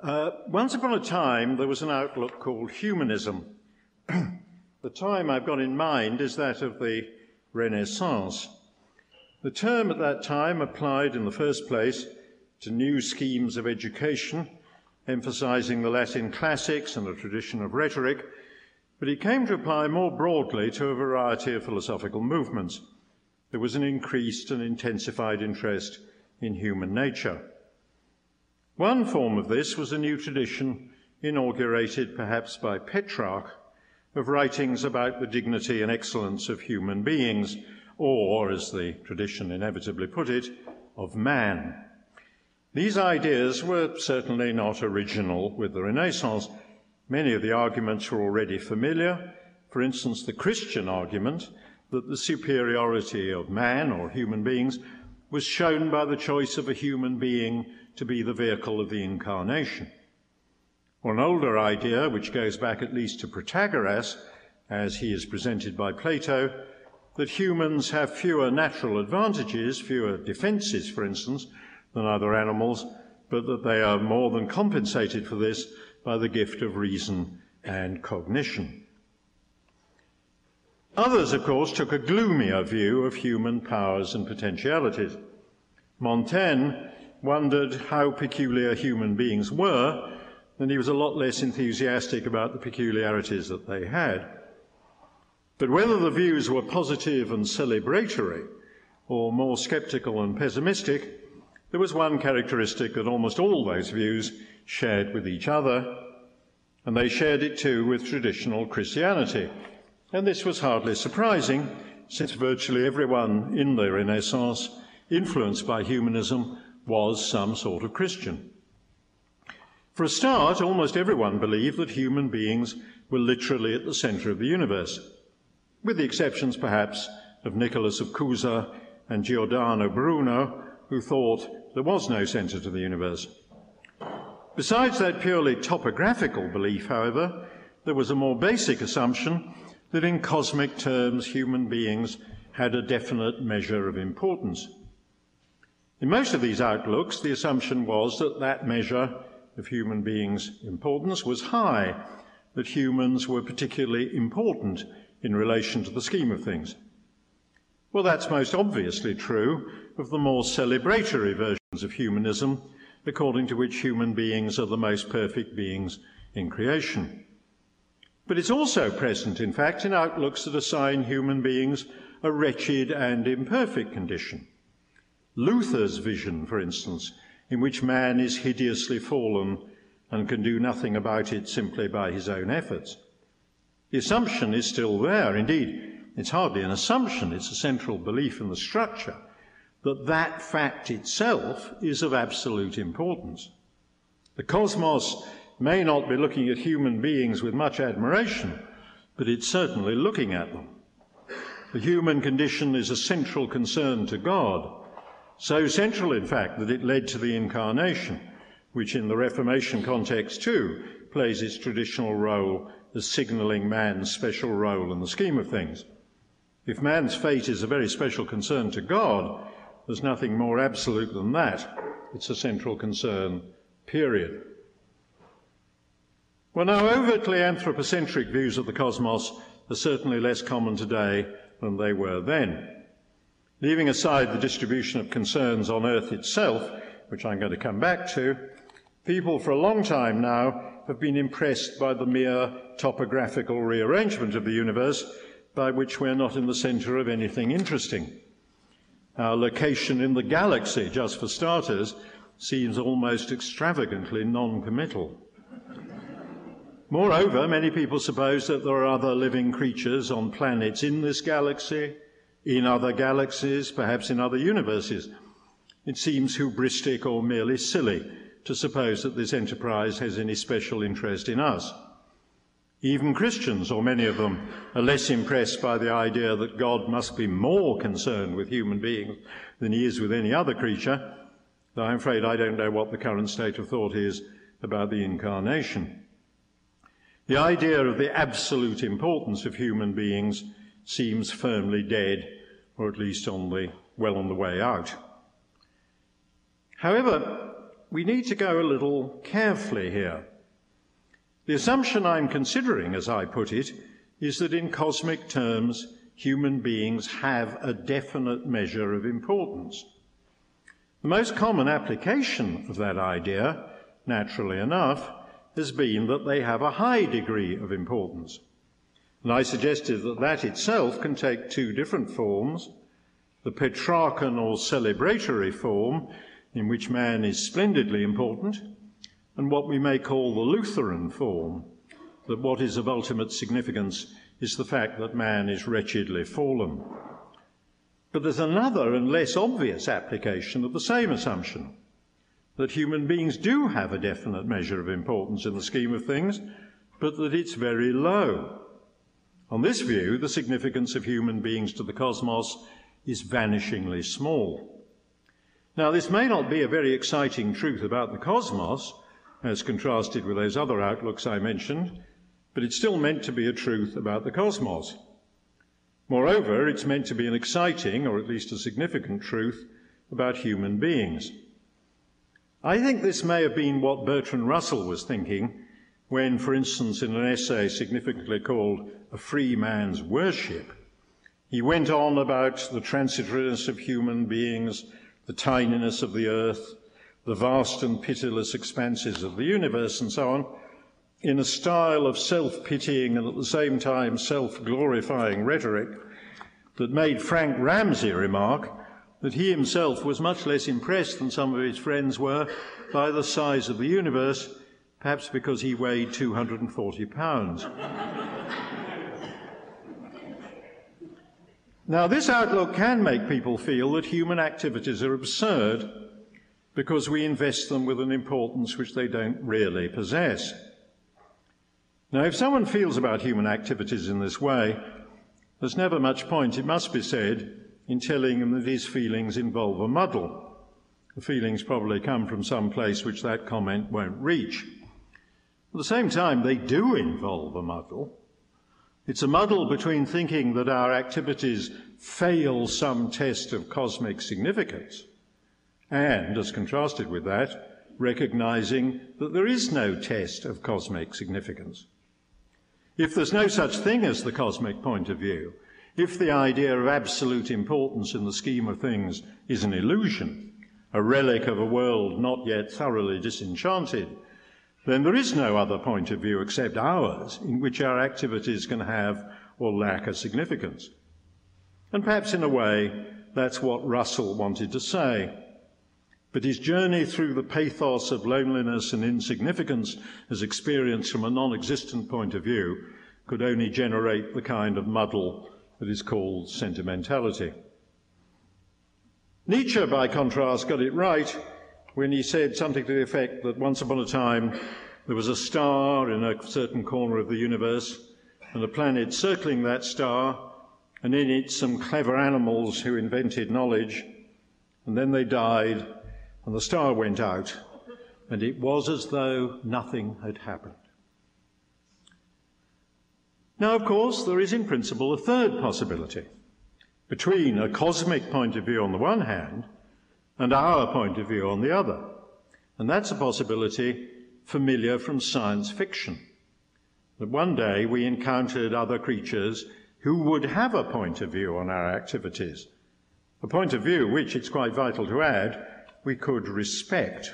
Uh, once upon a time, there was an outlook called humanism. the time I've got in mind is that of the Renaissance. The term at that time applied in the first place to new schemes of education, emphasizing the Latin classics and a tradition of rhetoric, but it came to apply more broadly to a variety of philosophical movements. There was an increased and intensified interest in human nature. One form of this was a new tradition, inaugurated perhaps by Petrarch, of writings about the dignity and excellence of human beings, or, as the tradition inevitably put it, of man. These ideas were certainly not original with the Renaissance. Many of the arguments were already familiar. For instance, the Christian argument that the superiority of man or human beings was shown by the choice of a human being to be the vehicle of the incarnation. Or an older idea, which goes back at least to Protagoras, as he is presented by Plato, that humans have fewer natural advantages, fewer defences, for instance, than other animals, but that they are more than compensated for this by the gift of reason and cognition. Others, of course, took a gloomier view of human powers and potentialities. Montaigne wondered how peculiar human beings were, and he was a lot less enthusiastic about the peculiarities that they had. But whether the views were positive and celebratory, or more sceptical and pessimistic, there was one characteristic that almost all those views shared with each other, and they shared it too with traditional Christianity. And this was hardly surprising, since virtually everyone in the Renaissance, influenced by humanism, was some sort of Christian. For a start, almost everyone believed that human beings were literally at the centre of the universe, with the exceptions perhaps of Nicholas of Cusa and Giordano Bruno, who thought there was no centre to the universe. Besides that purely topographical belief, however, there was a more basic assumption that in cosmic terms human beings had a definite measure of importance. In most of these outlooks, the assumption was that that measure of human beings' importance was high, that humans were particularly important in relation to the scheme of things. Well, that's most obviously true of the more celebratory versions of humanism, according to which human beings are the most perfect beings in creation. But it's also present, in fact, in outlooks that assign human beings a wretched and imperfect condition. Luther's vision, for instance, in which man is hideously fallen and can do nothing about it simply by his own efforts. The assumption is still there. Indeed, it's hardly an assumption, it's a central belief in the structure that that fact itself is of absolute importance. The cosmos may not be looking at human beings with much admiration, but it's certainly looking at them. The human condition is a central concern to God, so central, in fact, that it led to the incarnation, which in the Reformation context too plays its traditional role as signalling man's special role in the scheme of things. If man's fate is a very special concern to God, there's nothing more absolute than that. It's a central concern, period. Well, now, overtly anthropocentric views of the cosmos are certainly less common today than they were then. Leaving aside the distribution of concerns on Earth itself, which I'm going to come back to, people for a long time now have been impressed by the mere topographical rearrangement of the universe, by which we're not in the centre of anything interesting. Our location in the galaxy, just for starters, seems almost extravagantly non committal. Moreover, many people suppose that there are other living creatures on planets in this galaxy, in other galaxies, perhaps in other universes. It seems hubristic or merely silly to suppose that this enterprise has any special interest in us. Even Christians, or many of them, are less impressed by the idea that God must be more concerned with human beings than he is with any other creature, though I'm afraid I don't know what the current state of thought is about the incarnation. The idea of the absolute importance of human beings seems firmly dead, or at least on the, well on the way out. However, we need to go a little carefully here. The assumption I'm considering, as I put it, is that in cosmic terms, human beings have a definite measure of importance. The most common application of that idea, naturally enough, has been that they have a high degree of importance. And I suggested that that itself can take two different forms the Petrarchan or celebratory form, in which man is splendidly important, and what we may call the Lutheran form, that what is of ultimate significance is the fact that man is wretchedly fallen. But there's another and less obvious application of the same assumption that human beings do have a definite measure of importance in the scheme of things, but that it's very low. On this view, the significance of human beings to the cosmos is vanishingly small. Now, this may not be a very exciting truth about the cosmos, as contrasted with those other outlooks I mentioned, but it's still meant to be a truth about the cosmos. Moreover, it's meant to be an exciting, or at least a significant truth about human beings. I think this may have been what Bertrand Russell was thinking when, for instance, in an essay significantly called A Free Man's Worship, he went on about the transitoriness of human beings, the tininess of the earth, the vast and pitiless expanses of the universe, and so on, in a style of self pitying and at the same time self glorifying rhetoric that made Frank Ramsey remark that he himself was much less impressed than some of his friends were by the size of the universe, perhaps because he weighed 240 pounds. now, this outlook can make people feel that human activities are absurd because we invest them with an importance which they don't really possess. Now, if someone feels about human activities in this way, there's never much point, it must be said, in telling him that his feelings involve a muddle. The feelings probably come from some place which that comment won't reach. At the same time, they do involve a muddle. It's a muddle between thinking that our activities fail some test of cosmic significance and, as contrasted with that, recognizing that there is no test of cosmic significance. If there's no such thing as the cosmic point of view, if the idea of absolute importance in the scheme of things is an illusion, a relic of a world not yet thoroughly disenchanted, then there is no other point of view except ours in which our activities can have or lack a significance. And perhaps in a way, that's what Russell wanted to say. But his journey through the pathos of loneliness and insignificance, as experienced from a non existent point of view, could only generate the kind of muddle that is called sentimentality. Nietzsche, by contrast, got it right when he said something to the effect that once upon a time there was a star in a certain corner of the universe and a planet circling that star, and in it some clever animals who invented knowledge, and then they died and the star went out, and it was as though nothing had happened. Now, of course, there is in principle a third possibility between a cosmic point of view on the one hand and our point of view on the other. And that's a possibility familiar from science fiction. That one day we encountered other creatures who would have a point of view on our activities. A point of view which, it's quite vital to add, we could respect.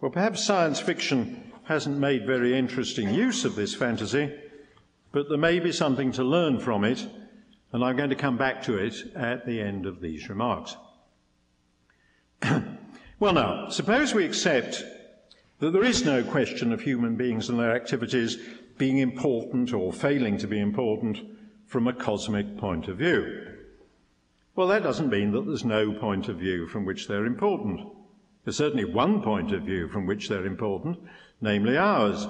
Well, perhaps science fiction hasn't made very interesting use of this fantasy, but there may be something to learn from it, and I'm going to come back to it at the end of these remarks. well, now, suppose we accept that there is no question of human beings and their activities being important or failing to be important from a cosmic point of view. Well, that doesn't mean that there's no point of view from which they're important. There's certainly one point of view from which they're important, namely ours.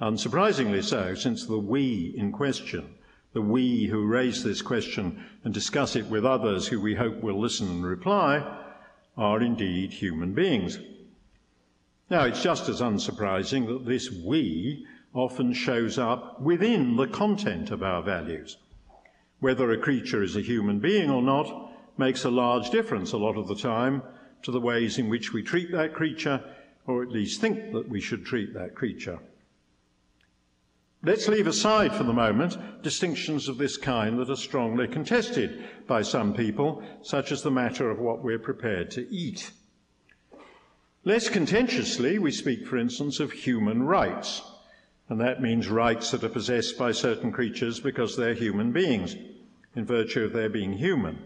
Unsurprisingly so, since the we in question, the we who raise this question and discuss it with others who we hope will listen and reply, are indeed human beings. Now, it's just as unsurprising that this we often shows up within the content of our values whether a creature is a human being or not makes a large difference a lot of the time to the ways in which we treat that creature, or at least think that we should treat that creature. Let's leave aside for the moment distinctions of this kind that are strongly contested by some people, such as the matter of what we're prepared to eat. Less contentiously, we speak, for instance, of human rights, and that means rights that are possessed by certain creatures because they're human beings, in virtue of their being human.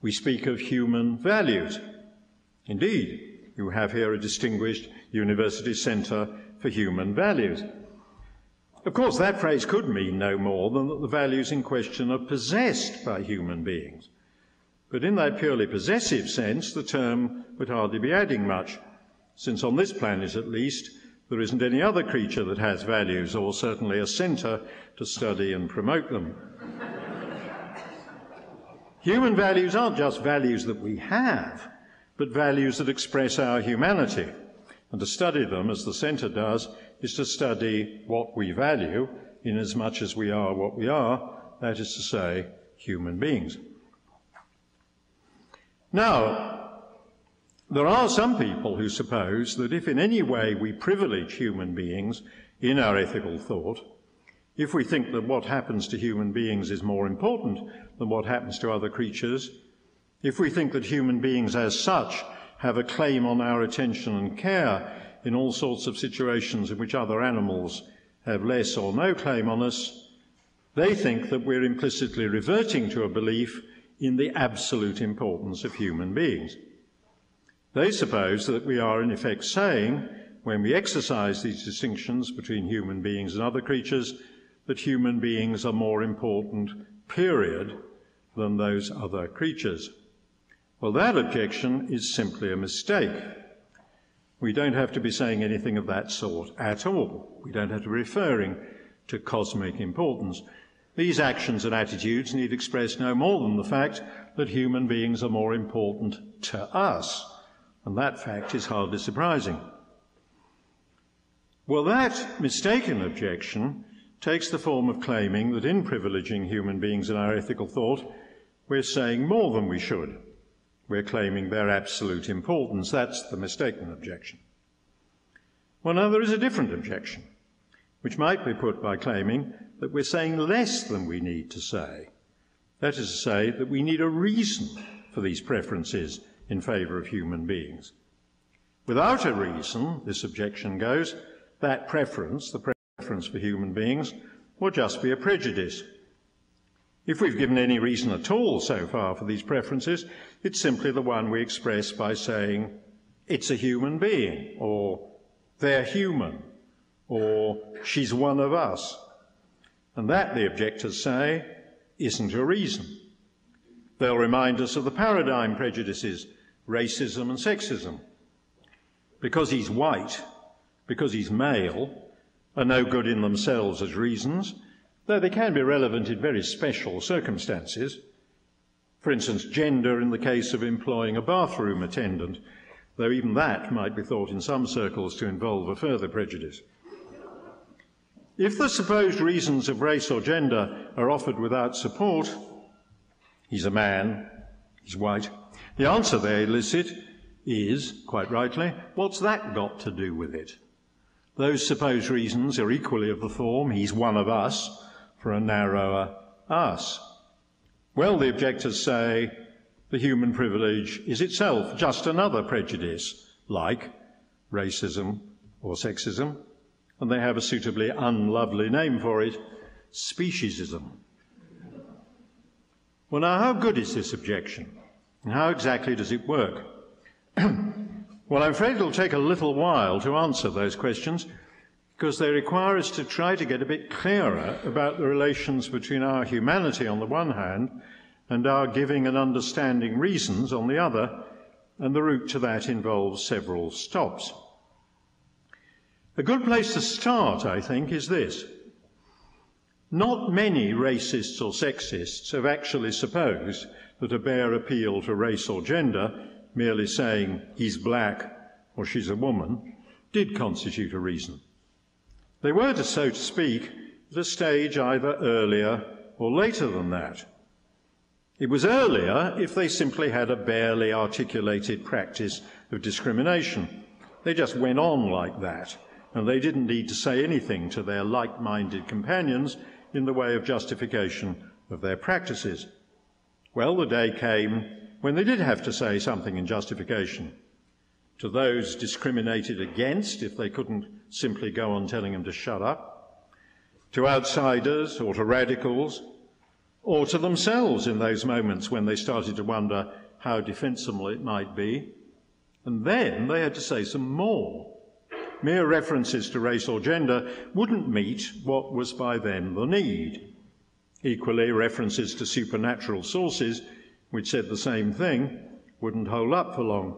We speak of human values. Indeed, you have here a distinguished university centre for human values. Of course, that phrase could mean no more than that the values in question are possessed by human beings. But in that purely possessive sense, the term would hardly be adding much, since on this planet at least, there isn't any other creature that has values, or certainly a centre to study and promote them. Human values aren't just values that we have, but values that express our humanity. And to study them, as the centre does, is to study what we value, in as much as we are what we are, that is to say, human beings. Now, there are some people who suppose that if in any way we privilege human beings in our ethical thought, if we think that what happens to human beings is more important than what happens to other creatures, if we think that human beings as such have a claim on our attention and care in all sorts of situations in which other animals have less or no claim on us, they think that we're implicitly reverting to a belief in the absolute importance of human beings. They suppose that we are, in effect, saying, when we exercise these distinctions between human beings and other creatures, that human beings are more important, period, than those other creatures. Well, that objection is simply a mistake. We don't have to be saying anything of that sort at all. We don't have to be referring to cosmic importance. These actions and attitudes need express no more than the fact that human beings are more important to us, and that fact is hardly surprising. Well, that mistaken objection takes the form of claiming that in privileging human beings in our ethical thought, we're saying more than we should. We're claiming their absolute importance. That's the mistaken objection. Well, now there is a different objection, which might be put by claiming that we're saying less than we need to say. That is to say, that we need a reason for these preferences in favour of human beings. Without a reason, this objection goes, that preference, the preference for human beings, will just be a prejudice. If we've given any reason at all so far for these preferences, it's simply the one we express by saying, it's a human being, or they're human, or she's one of us. And that, the objectors say, isn't a reason. They'll remind us of the paradigm prejudices, racism and sexism. Because he's white, because he's male, are no good in themselves as reasons, though they can be relevant in very special circumstances. For instance, gender in the case of employing a bathroom attendant, though even that might be thought in some circles to involve a further prejudice. If the supposed reasons of race or gender are offered without support, he's a man, he's white, the answer they elicit is, quite rightly, what's that got to do with it? Those supposed reasons are equally of the form, he's one of us, for a narrower us. Well, the objectors say the human privilege is itself just another prejudice, like racism or sexism, and they have a suitably unlovely name for it speciesism. Well, now, how good is this objection? And how exactly does it work? well, I'm afraid it'll take a little while to answer those questions because they require us to try to get a bit clearer about the relations between our humanity on the one hand and our giving and understanding reasons on the other, and the route to that involves several stops. A good place to start, I think, is this. Not many racists or sexists have actually supposed that a bare appeal to race or gender, merely saying he's black or she's a woman, did constitute a reason. They were, to, so to speak, at a stage either earlier or later than that. It was earlier if they simply had a barely articulated practice of discrimination. They just went on like that, and they didn't need to say anything to their like minded companions in the way of justification of their practices. Well, the day came when they did have to say something in justification. To those discriminated against, if they couldn't simply go on telling them to shut up, to outsiders or to radicals, or to themselves in those moments when they started to wonder how defensible it might be. And then they had to say some more. Mere references to race or gender wouldn't meet what was by then the need. Equally, references to supernatural sources, which said the same thing, wouldn't hold up for long.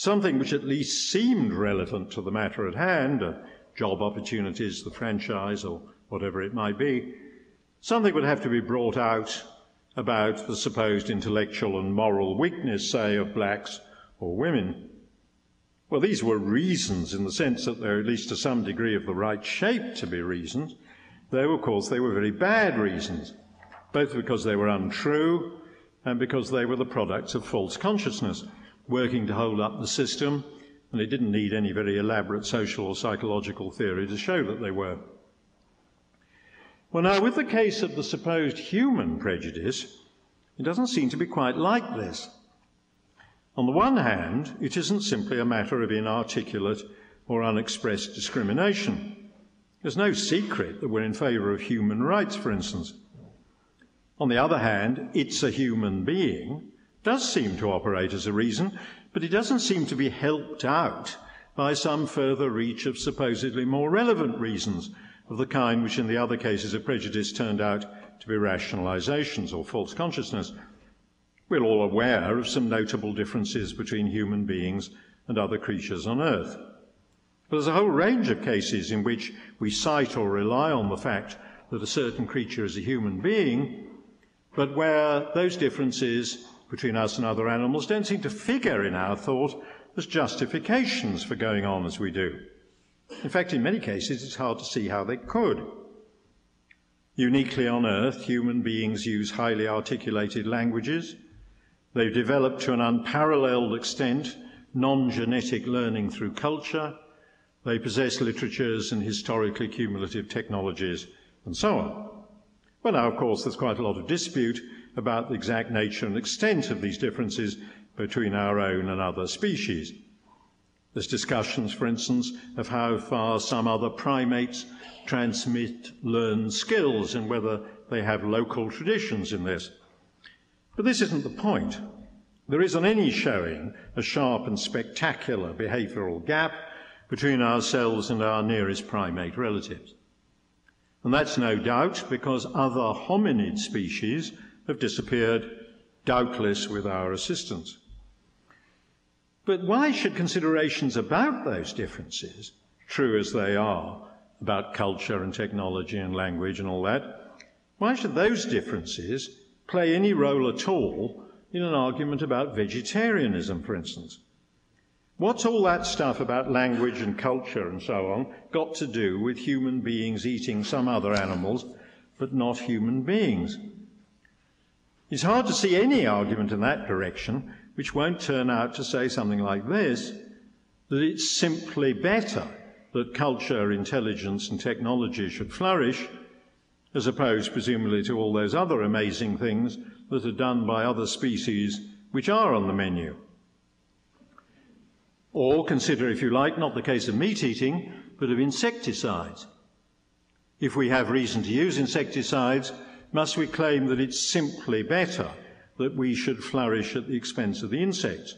Something which at least seemed relevant to the matter at hand, uh, job opportunities, the franchise, or whatever it might be, something would have to be brought out about the supposed intellectual and moral weakness, say, of blacks or women. Well, these were reasons in the sense that they're at least to some degree of the right shape to be reasons, though, of course, they were very bad reasons, both because they were untrue and because they were the products of false consciousness, working to hold up the system, and it didn't need any very elaborate social or psychological theory to show that they were. Well, now, with the case of the supposed human prejudice, it doesn't seem to be quite like this. On the one hand, it isn't simply a matter of inarticulate or unexpressed discrimination. There's no secret that we're in favour of human rights, for instance. On the other hand, it's a human being does seem to operate as a reason, but it doesn't seem to be helped out by some further reach of supposedly more relevant reasons of the kind which in the other cases of prejudice turned out to be rationalizations or false consciousness. We're all aware of some notable differences between human beings and other creatures on Earth. But there's a whole range of cases in which we cite or rely on the fact that a certain creature is a human being, but where those differences between us and other animals don't seem to figure in our thought as justifications for going on as we do. In fact, in many cases, it's hard to see how they could. Uniquely on Earth, human beings use highly articulated languages They've developed to an unparalleled extent non genetic learning through culture. They possess literatures and historically cumulative technologies, and so on. Well, now, of course, there's quite a lot of dispute about the exact nature and extent of these differences between our own and other species. There's discussions, for instance, of how far some other primates transmit learned skills and whether they have local traditions in this. But this isn't the point. There isn't any showing a sharp and spectacular behavioural gap between ourselves and our nearest primate relatives. And that's no doubt because other hominid species have disappeared, doubtless with our assistance. But why should considerations about those differences, true as they are, about culture and technology and language and all that, why should those differences play any role at all in an argument about vegetarianism, for instance. What's all that stuff about language and culture and so on got to do with human beings eating some other animals, but not human beings? It's hard to see any argument in that direction which won't turn out to say something like this that it's simply better that culture, intelligence, and technology should flourish as opposed, presumably, to all those other amazing things that are done by other species which are on the menu. Or consider, if you like, not the case of meat eating, but of insecticides. If we have reason to use insecticides, must we claim that it's simply better that we should flourish at the expense of the insects?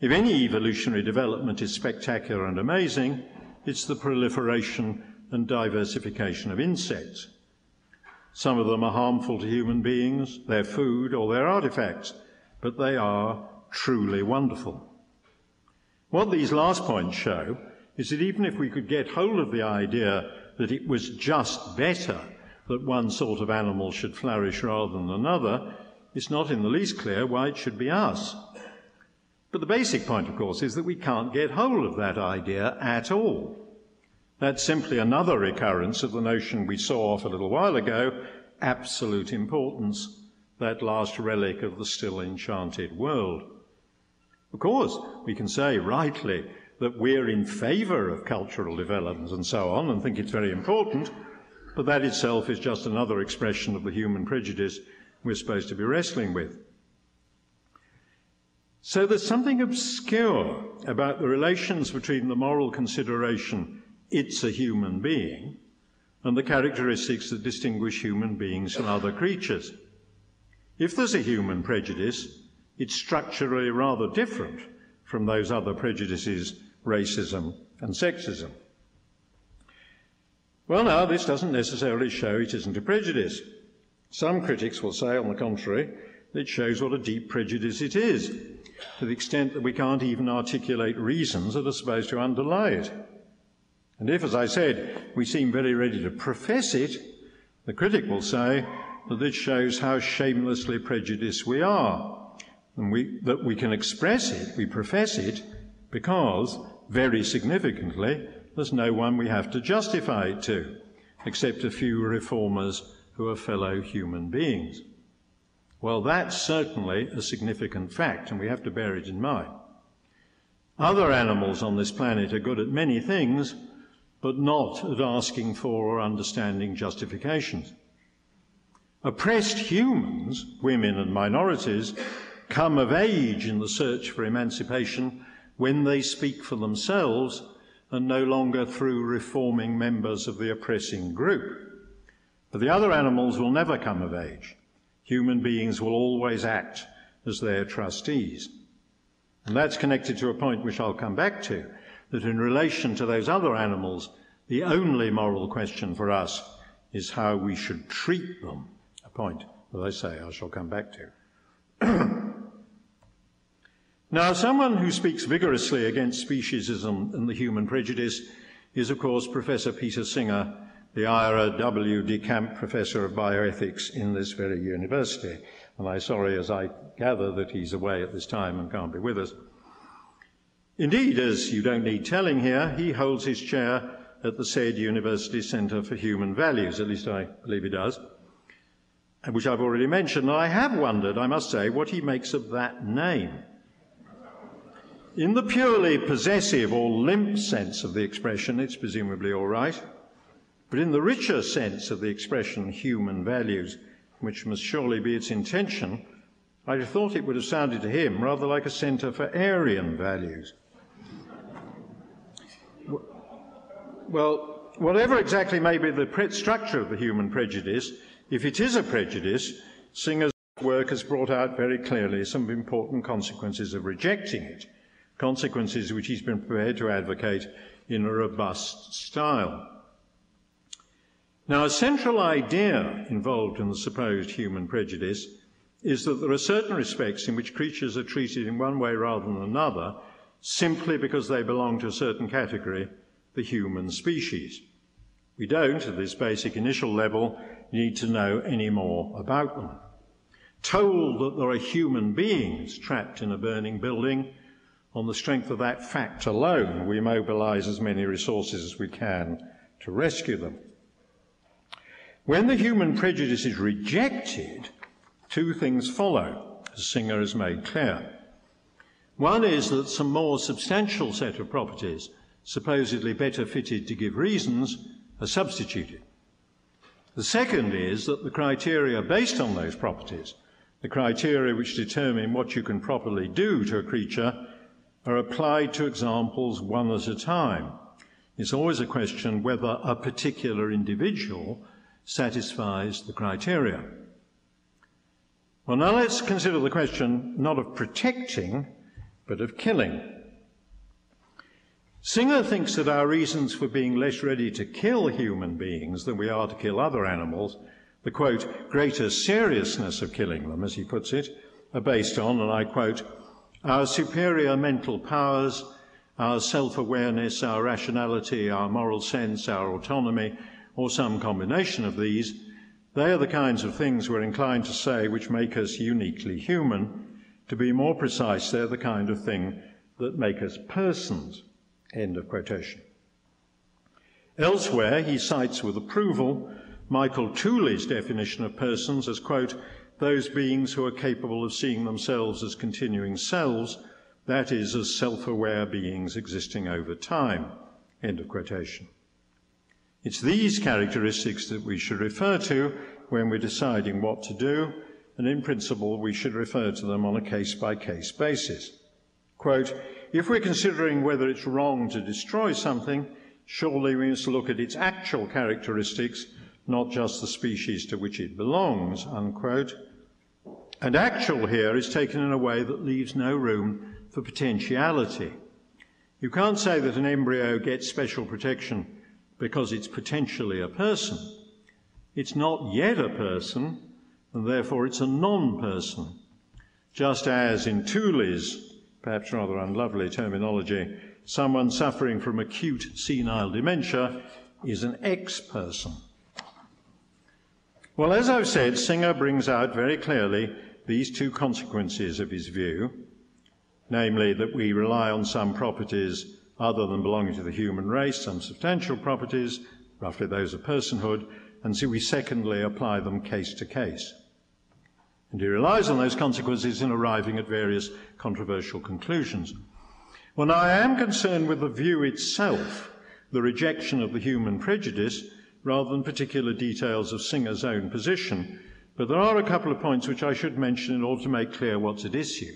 If any evolutionary development is spectacular and amazing, it's the proliferation and diversification of insects. Some of them are harmful to human beings, their food, or their artifacts, but they are truly wonderful. What these last points show is that even if we could get hold of the idea that it was just better that one sort of animal should flourish rather than another, it's not in the least clear why it should be us. But the basic point, of course, is that we can't get hold of that idea at all. That's simply another recurrence of the notion we saw off a little while ago absolute importance that last relic of the still enchanted world. Of course, we can say rightly that we're in favour of cultural development and so on and think it's very important, but that itself is just another expression of the human prejudice we're supposed to be wrestling with. So there's something obscure about the relations between the moral consideration, it's a human being, and the characteristics that distinguish human beings from other creatures. If there's a human prejudice, it's structurally rather different from those other prejudices, racism and sexism. Well, now, this doesn't necessarily show it isn't a prejudice. Some critics will say, on the contrary, that it shows what a deep prejudice it is, to the extent that we can't even articulate reasons that are supposed to underlie it. And if, as I said, we seem very ready to profess it, the critic will say that this shows how shamelessly prejudiced we are, and we, that we can express it, we profess it, because, very significantly, there's no one we have to justify it to, except a few reformers who are fellow human beings. Well, that's certainly a significant fact, and we have to bear it in mind. Other animals on this planet are good at many things, but not at asking for or understanding justifications. Oppressed humans, women and minorities, come of age in the search for emancipation when they speak for themselves and no longer through reforming members of the oppressing group. But the other animals will never come of age. Human beings will always act as their trustees. And that's connected to a point which I'll come back to, that in relation to those other animals, the only moral question for us is how we should treat them, a point that I say I shall come back to. now, someone who speaks vigorously against speciesism and the human prejudice is, of course, Professor Peter Singer, the Ira W. DeCamp Professor of Bioethics in this very university. And I'm sorry, as I gather, that he's away at this time and can't be with us. Indeed, as you don't need telling here, he holds his chair at the said University Centre for Human Values, at least I believe he does, which I've already mentioned. And I have wondered, I must say, what he makes of that name. In the purely possessive or limp sense of the expression, it's presumably all right. But in the richer sense of the expression human values, which must surely be its intention, I thought it would have sounded to him rather like a centre for Aryan values. Well, whatever exactly may be the pre- structure of the human prejudice, if it is a prejudice, Singer's work has brought out very clearly some important consequences of rejecting it, consequences which he's been prepared to advocate in a robust style. Now, a central idea involved in the supposed human prejudice is that there are certain respects in which creatures are treated in one way rather than another simply because they belong to a certain category, the human species. We don't, at this basic initial level, need to know any more about them. Told that there are human beings trapped in a burning building, on the strength of that fact alone, we mobilize as many resources as we can to rescue them. When the human prejudice is rejected, two things follow, as Singer has made clear. One is that some more substantial set of properties, supposedly better fitted to give reasons, are substituted. The second is that the criteria based on those properties, the criteria which determine what you can properly do to a creature, are applied to examples one at a time. It's always a question whether a particular individual satisfies the criteria. Well, now let's consider the question not of protecting, but of killing. Singer thinks that our reasons for being less ready to kill human beings than we are to kill other animals, the quote, greater seriousness of killing them, as he puts it, are based on, and I quote, our superior mental powers, our self awareness, our rationality, our moral sense, our autonomy, or some combination of these, they are the kinds of things we're inclined to say which make us uniquely human. To be more precise, they're the kind of thing that make us persons. End of quotation. Elsewhere, he cites with approval Michael Tooley's definition of persons as, quote, those beings who are capable of seeing themselves as continuing selves, that is, as self aware beings existing over time. End of quotation. It's these characteristics that we should refer to when we're deciding what to do, and in principle, we should refer to them on a case by case basis. Quote, if we're considering whether it's wrong to destroy something, surely we must look at its actual characteristics, not just the species to which it belongs, unquote. And actual here is taken in a way that leaves no room for potentiality. You can't say that an embryo gets special protection because it's potentially a person. It's not yet a person, and therefore it's a non person. Just as in Tooley's, perhaps rather unlovely terminology, someone suffering from acute senile dementia is an ex person. Well, as I've said, Singer brings out very clearly these two consequences of his view namely, that we rely on some properties other than belonging to the human race, some substantial properties, roughly those of personhood, and so we secondly apply them case to case. And he relies on those consequences in arriving at various controversial conclusions. Well, now I am concerned with the view itself, the rejection of the human prejudice, rather than particular details of Singer's own position. But there are a couple of points which I should mention in order to make clear what's at issue.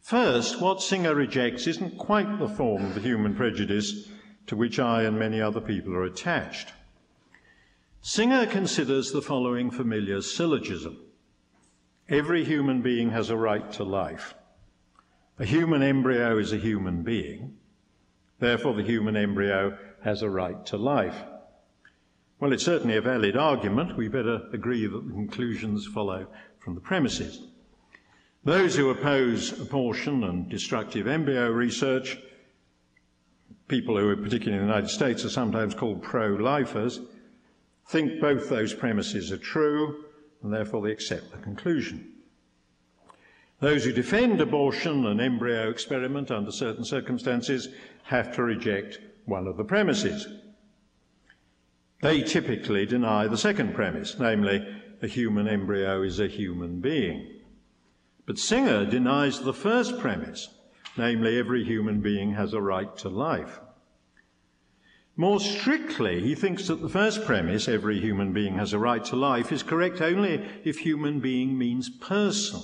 First, what Singer rejects isn't quite the form of the human prejudice to which I and many other people are attached. Singer considers the following familiar syllogism Every human being has a right to life. A human embryo is a human being. Therefore, the human embryo has a right to life. Well, it's certainly a valid argument. We better agree that the conclusions follow from the premises. Those who oppose abortion and destructive embryo research, people who, are particularly in the United States, are sometimes called pro lifers, think both those premises are true and therefore they accept the conclusion. Those who defend abortion and embryo experiment under certain circumstances have to reject one of the premises. They typically deny the second premise, namely, a human embryo is a human being. But Singer denies the first premise, namely, every human being has a right to life. More strictly, he thinks that the first premise, every human being has a right to life, is correct only if human being means person.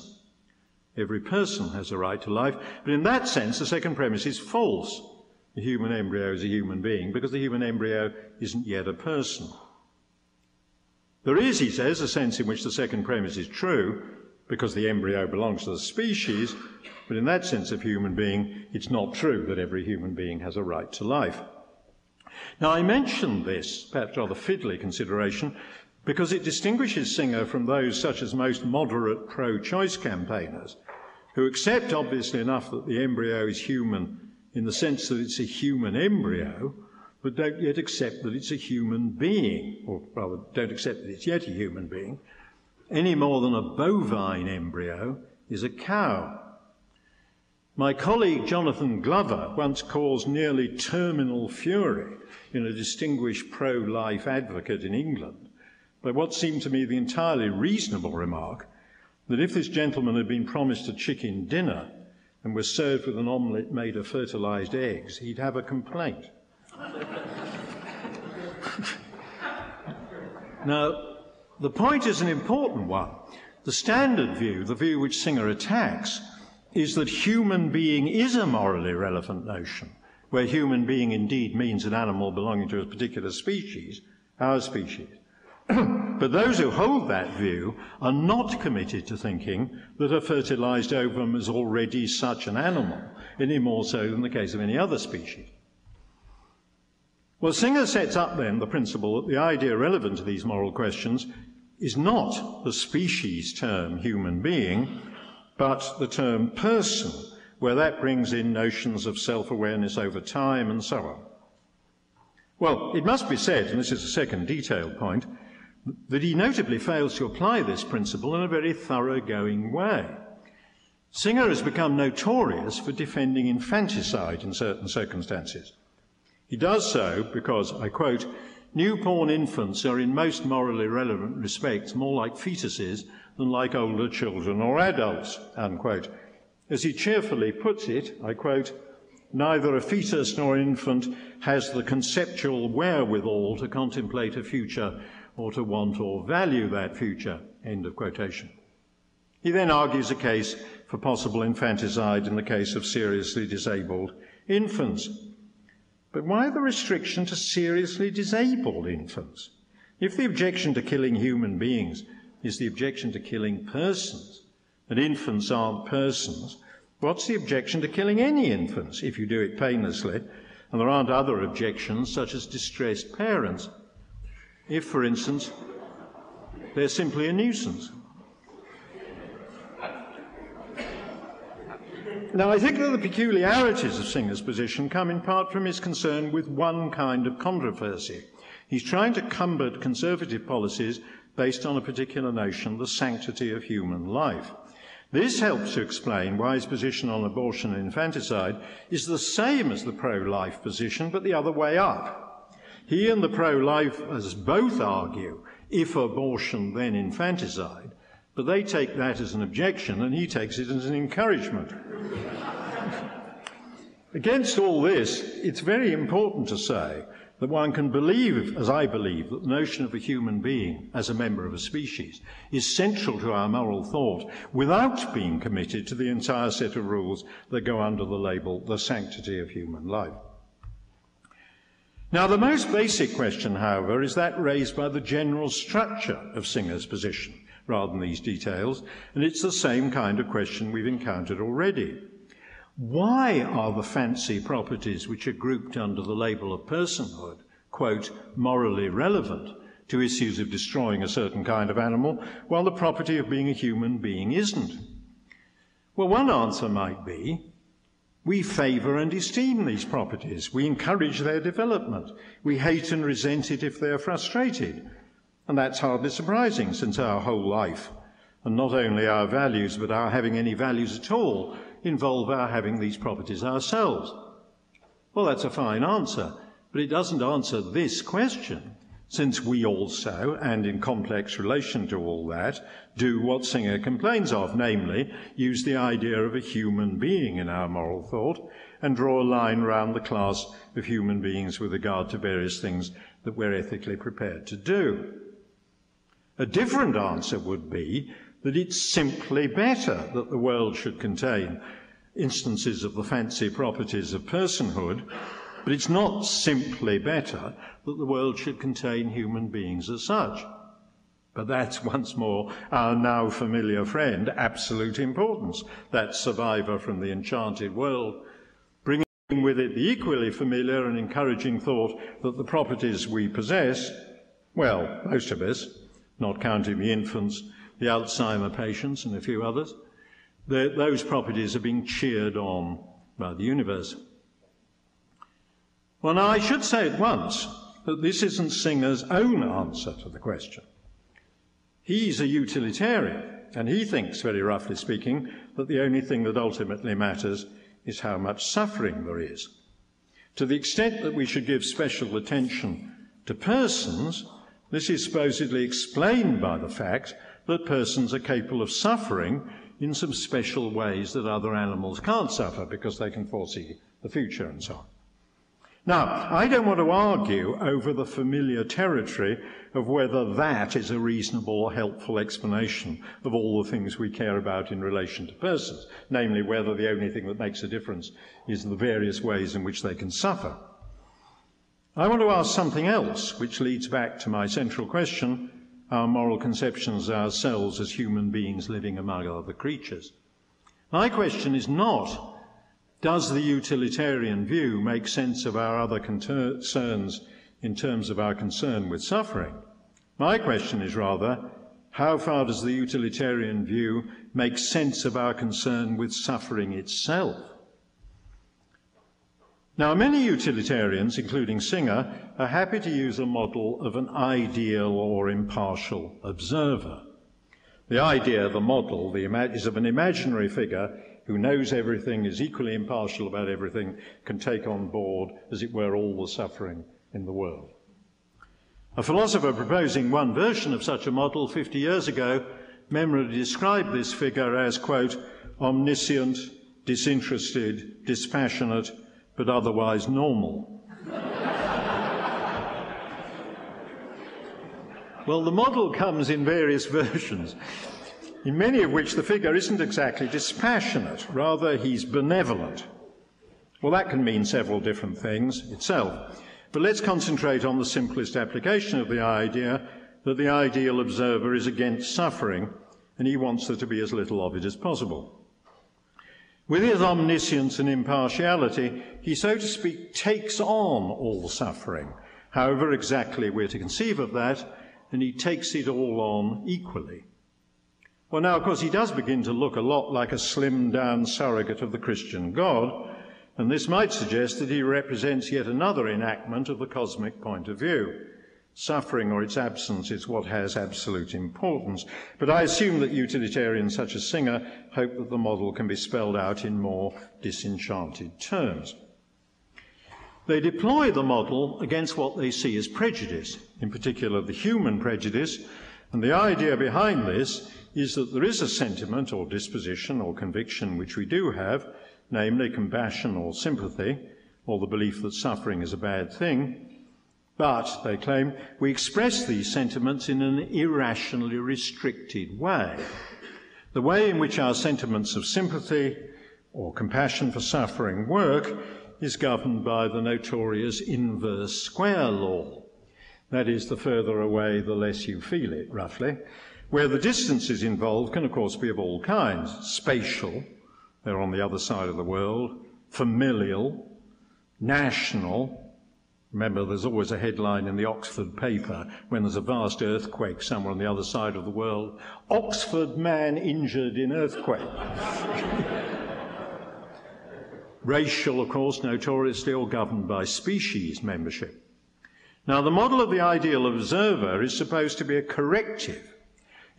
Every person has a right to life. But in that sense, the second premise is false. The human embryo is a human being because the human embryo isn't yet a person. There is, he says, a sense in which the second premise is true, because the embryo belongs to the species, but in that sense of human being, it's not true that every human being has a right to life. Now, I mention this, perhaps rather fiddly consideration, because it distinguishes Singer from those such as most moderate pro choice campaigners, who accept, obviously enough, that the embryo is human in the sense that it's a human embryo, but don't yet accept that it's a human being, or rather, don't accept that it's yet a human being, any more than a bovine embryo is a cow. My colleague Jonathan Glover once caused nearly terminal fury in a distinguished pro life advocate in England by what seemed to me the entirely reasonable remark that if this gentleman had been promised a chicken dinner and was served with an omelette made of fertilized eggs, he'd have a complaint. now, the point is an important one. The standard view, the view which Singer attacks, is that human being is a morally relevant notion, where human being indeed means an animal belonging to a particular species, our species. but those who hold that view are not committed to thinking that a fertilized ovum is already such an animal, any more so than the case of any other species. Well, Singer sets up then the principle that the idea relevant to these moral questions is not the species term human being, but the term person, where that brings in notions of self awareness over time and so on. Well, it must be said, and this is a second detailed point, that he notably fails to apply this principle in a very thoroughgoing way. Singer has become notorious for defending infanticide in certain circumstances. He does so because, I quote, Newborn infants are in most morally relevant respects more like fetuses than like older children or adults, unquote. As he cheerfully puts it, I quote, neither a fetus nor an infant has the conceptual wherewithal to contemplate a future or to want or value that future, end of quotation. He then argues a case for possible infanticide in the case of seriously disabled infants. But why the restriction to seriously disabled infants? If the objection to killing human beings is the objection to killing persons, and infants aren't persons, what's the objection to killing any infants if you do it painlessly? And there aren't other objections, such as distressed parents. If, for instance, they're simply a nuisance. Now, I think that the peculiarities of Singer's position come in part from his concern with one kind of controversy. He's trying to combat conservative policies based on a particular notion, the sanctity of human life. This helps to explain why his position on abortion and infanticide is the same as the pro life position, but the other way up. He and the pro life as both argue if abortion, then infanticide, but they take that as an objection and he takes it as an encouragement. Against all this, it's very important to say that one can believe, as I believe, that the notion of a human being as a member of a species is central to our moral thought without being committed to the entire set of rules that go under the label the sanctity of human life. Now, the most basic question, however, is that raised by the general structure of Singer's position rather than these details, and it's the same kind of question we've encountered already. Why are the fancy properties which are grouped under the label of personhood, quote, morally relevant to issues of destroying a certain kind of animal, while the property of being a human being isn't? Well, one answer might be we favour and esteem these properties. We encourage their development. We hate and resent it if they are frustrated. And that's hardly surprising, since our whole life, and not only our values, but our having any values at all, involve our having these properties ourselves. Well, that's a fine answer, but it doesn't answer this question, since we also, and in complex relation to all that, do what Singer complains of, namely, use the idea of a human being in our moral thought and draw a line round the class of human beings with regard to various things that we're ethically prepared to do. A different answer would be that it's simply better that the world should contain instances of the fancy properties of personhood, but it's not simply better that the world should contain human beings as such. But that's once more our now familiar friend, absolute importance, that survivor from the enchanted world, bringing with it the equally familiar and encouraging thought that the properties we possess, well, most of us, not counting the infants, the Alzheimer patients, and a few others, those properties are being cheered on by the universe. Well, now I should say at once that this isn't Singer's own answer to the question. He's a utilitarian, and he thinks, very roughly speaking, that the only thing that ultimately matters is how much suffering there is. To the extent that we should give special attention to persons, this is supposedly explained by the fact that persons are capable of suffering in some special ways that other animals can't suffer because they can foresee the future and so on. Now, I don't want to argue over the familiar territory of whether that is a reasonable or helpful explanation of all the things we care about in relation to persons, namely whether the only thing that makes a difference is the various ways in which they can suffer. I want to ask something else, which leads back to my central question our moral conceptions ourselves as human beings living among other creatures. My question is not does the utilitarian view make sense of our other concerns in terms of our concern with suffering? My question is rather how far does the utilitarian view make sense of our concern with suffering itself? Now, many utilitarians, including Singer, are happy to use a model of an ideal or impartial observer. The idea, the model, the is of an imaginary figure who knows everything, is equally impartial about everything, can take on board, as it were, all the suffering in the world. A philosopher proposing one version of such a model 50 years ago memorably described this figure as, quote, omniscient, disinterested, dispassionate, but otherwise normal. well, the model comes in various versions, in many of which the figure isn't exactly dispassionate, rather, he's benevolent. Well, that can mean several different things itself. But let's concentrate on the simplest application of the idea that the ideal observer is against suffering and he wants there to be as little of it as possible. With his omniscience and impartiality, he, so to speak, takes on all suffering, however exactly we're to conceive of that, and he takes it all on equally. Well, now, of course, he does begin to look a lot like a slimmed down surrogate of the Christian God, and this might suggest that he represents yet another enactment of the cosmic point of view. Suffering or its absence is what has absolute importance. But I assume that utilitarians such as Singer hope that the model can be spelled out in more disenchanted terms. They deploy the model against what they see as prejudice, in particular the human prejudice, and the idea behind this is that there is a sentiment or disposition or conviction which we do have, namely compassion or sympathy, or the belief that suffering is a bad thing, but, they claim, we express these sentiments in an irrationally restricted way. The way in which our sentiments of sympathy or compassion for suffering work is governed by the notorious inverse square law. That is, the further away, the less you feel it, roughly. Where the distances involved can, of course, be of all kinds spatial, they're on the other side of the world, familial, national, Remember, there's always a headline in the Oxford paper when there's a vast earthquake somewhere on the other side of the world Oxford man injured in earthquake. Racial, of course, notoriously all governed by species membership. Now, the model of the ideal observer is supposed to be a corrective.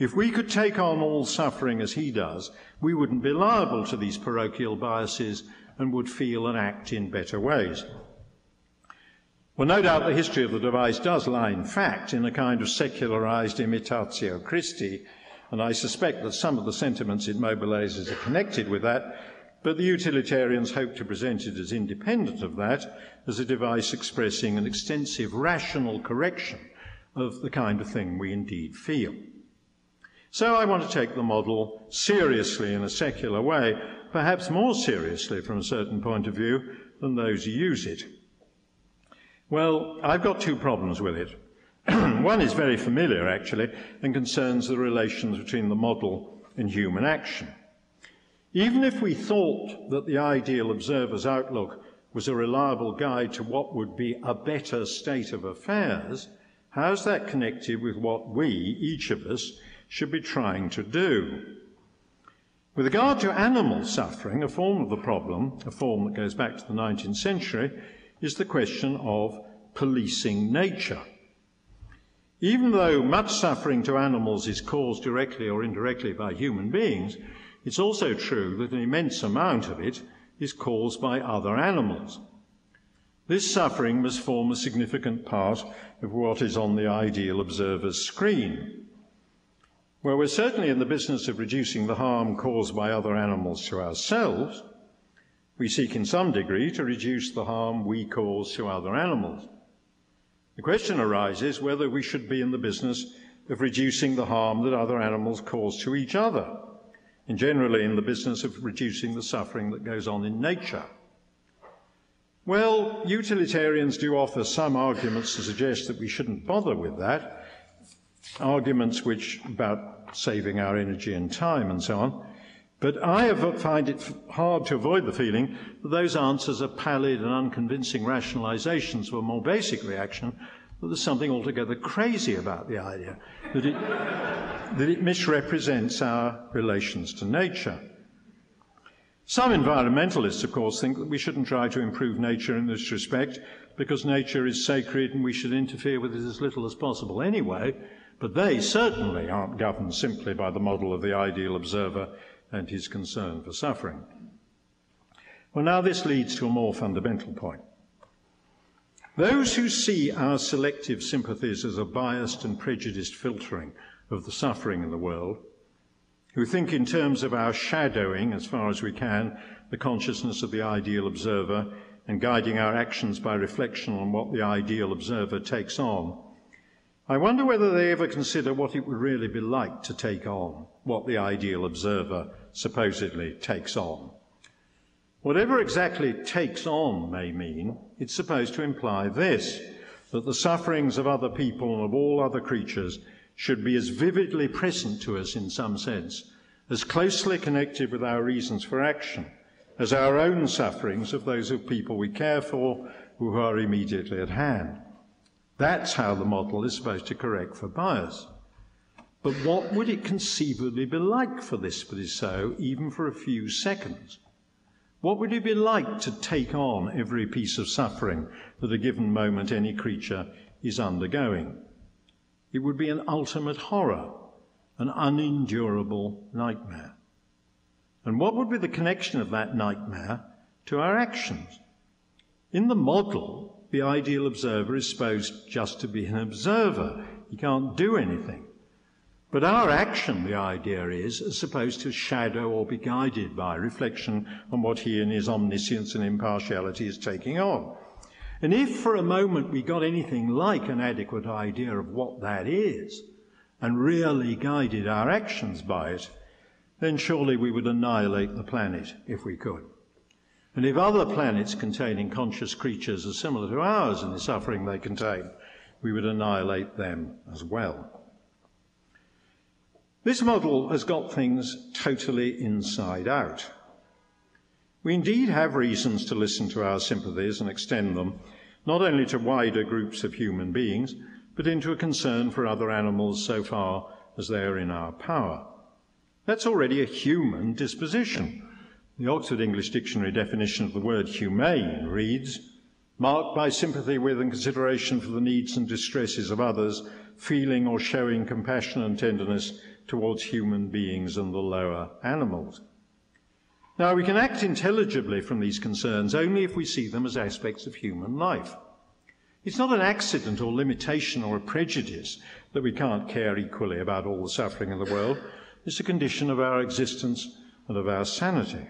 If we could take on all suffering as he does, we wouldn't be liable to these parochial biases and would feel and act in better ways. Well, no doubt the history of the device does lie, in fact, in a kind of secularized imitatio Christi, and I suspect that some of the sentiments it mobilizes are connected with that, but the utilitarians hope to present it as independent of that, as a device expressing an extensive rational correction of the kind of thing we indeed feel. So I want to take the model seriously in a secular way, perhaps more seriously from a certain point of view than those who use it. Well, I've got two problems with it. One is very familiar, actually, and concerns the relations between the model and human action. Even if we thought that the ideal observer's outlook was a reliable guide to what would be a better state of affairs, how's that connected with what we, each of us, should be trying to do? With regard to animal suffering, a form of the problem, a form that goes back to the 19th century, is the question of policing nature. Even though much suffering to animals is caused directly or indirectly by human beings, it's also true that an immense amount of it is caused by other animals. This suffering must form a significant part of what is on the ideal observer's screen. Well, we're certainly in the business of reducing the harm caused by other animals to ourselves, we seek in some degree to reduce the harm we cause to other animals. The question arises whether we should be in the business of reducing the harm that other animals cause to each other, and generally in the business of reducing the suffering that goes on in nature. Well, utilitarians do offer some arguments to suggest that we shouldn't bother with that, arguments which about saving our energy and time and so on. But I find it hard to avoid the feeling that those answers are pallid and unconvincing rationalizations of a more basic reaction that there's something altogether crazy about the idea, that it, that it misrepresents our relations to nature. Some environmentalists, of course, think that we shouldn't try to improve nature in this respect because nature is sacred and we should interfere with it as little as possible anyway, but they certainly aren't governed simply by the model of the ideal observer and his concern for suffering. Well, now this leads to a more fundamental point. Those who see our selective sympathies as a biased and prejudiced filtering of the suffering in the world, who think in terms of our shadowing, as far as we can, the consciousness of the ideal observer and guiding our actions by reflection on what the ideal observer takes on, I wonder whether they ever consider what it would really be like to take on what the ideal observer supposedly takes on. Whatever exactly takes on may mean, it's supposed to imply this that the sufferings of other people and of all other creatures should be as vividly present to us in some sense, as closely connected with our reasons for action, as our own sufferings of those of people we care for who are immediately at hand. That's how the model is supposed to correct for bias. But what would it conceivably be like for this to be so, even for a few seconds? What would it be like to take on every piece of suffering that a given moment any creature is undergoing? It would be an ultimate horror, an unendurable nightmare. And what would be the connection of that nightmare to our actions? In the model, the ideal observer is supposed just to be an observer. He can't do anything. But our action, the idea is, is supposed to shadow or be guided by reflection on what he in his omniscience and impartiality is taking on. And if for a moment we got anything like an adequate idea of what that is, and really guided our actions by it, then surely we would annihilate the planet if we could. And if other planets containing conscious creatures are similar to ours in the suffering they contain, we would annihilate them as well. This model has got things totally inside out. We indeed have reasons to listen to our sympathies and extend them not only to wider groups of human beings, but into a concern for other animals so far as they are in our power. That's already a human disposition. The Oxford English Dictionary definition of the word humane reads, marked by sympathy with and consideration for the needs and distresses of others, feeling or showing compassion and tenderness towards human beings and the lower animals. Now, we can act intelligibly from these concerns only if we see them as aspects of human life. It's not an accident or limitation or a prejudice that we can't care equally about all the suffering in the world. It's a condition of our existence and of our sanity.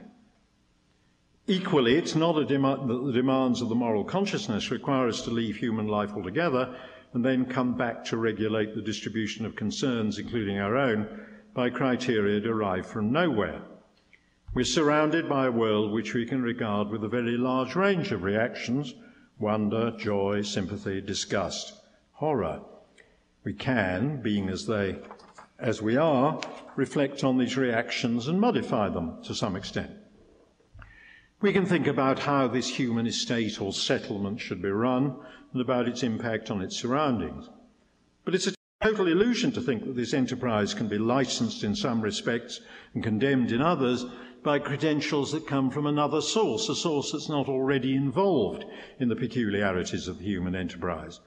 Equally, it's not a dem- that the demands of the moral consciousness require us to leave human life altogether and then come back to regulate the distribution of concerns, including our own, by criteria derived from nowhere. We're surrounded by a world which we can regard with a very large range of reactions wonder, joy, sympathy, disgust, horror. We can, being as they as we are, reflect on these reactions and modify them to some extent. We can think about how this human estate or settlement should be run and about its impact on its surroundings. But it's a total illusion to think that this enterprise can be licensed in some respects and condemned in others by credentials that come from another source, a source that's not already involved in the peculiarities of the human enterprise.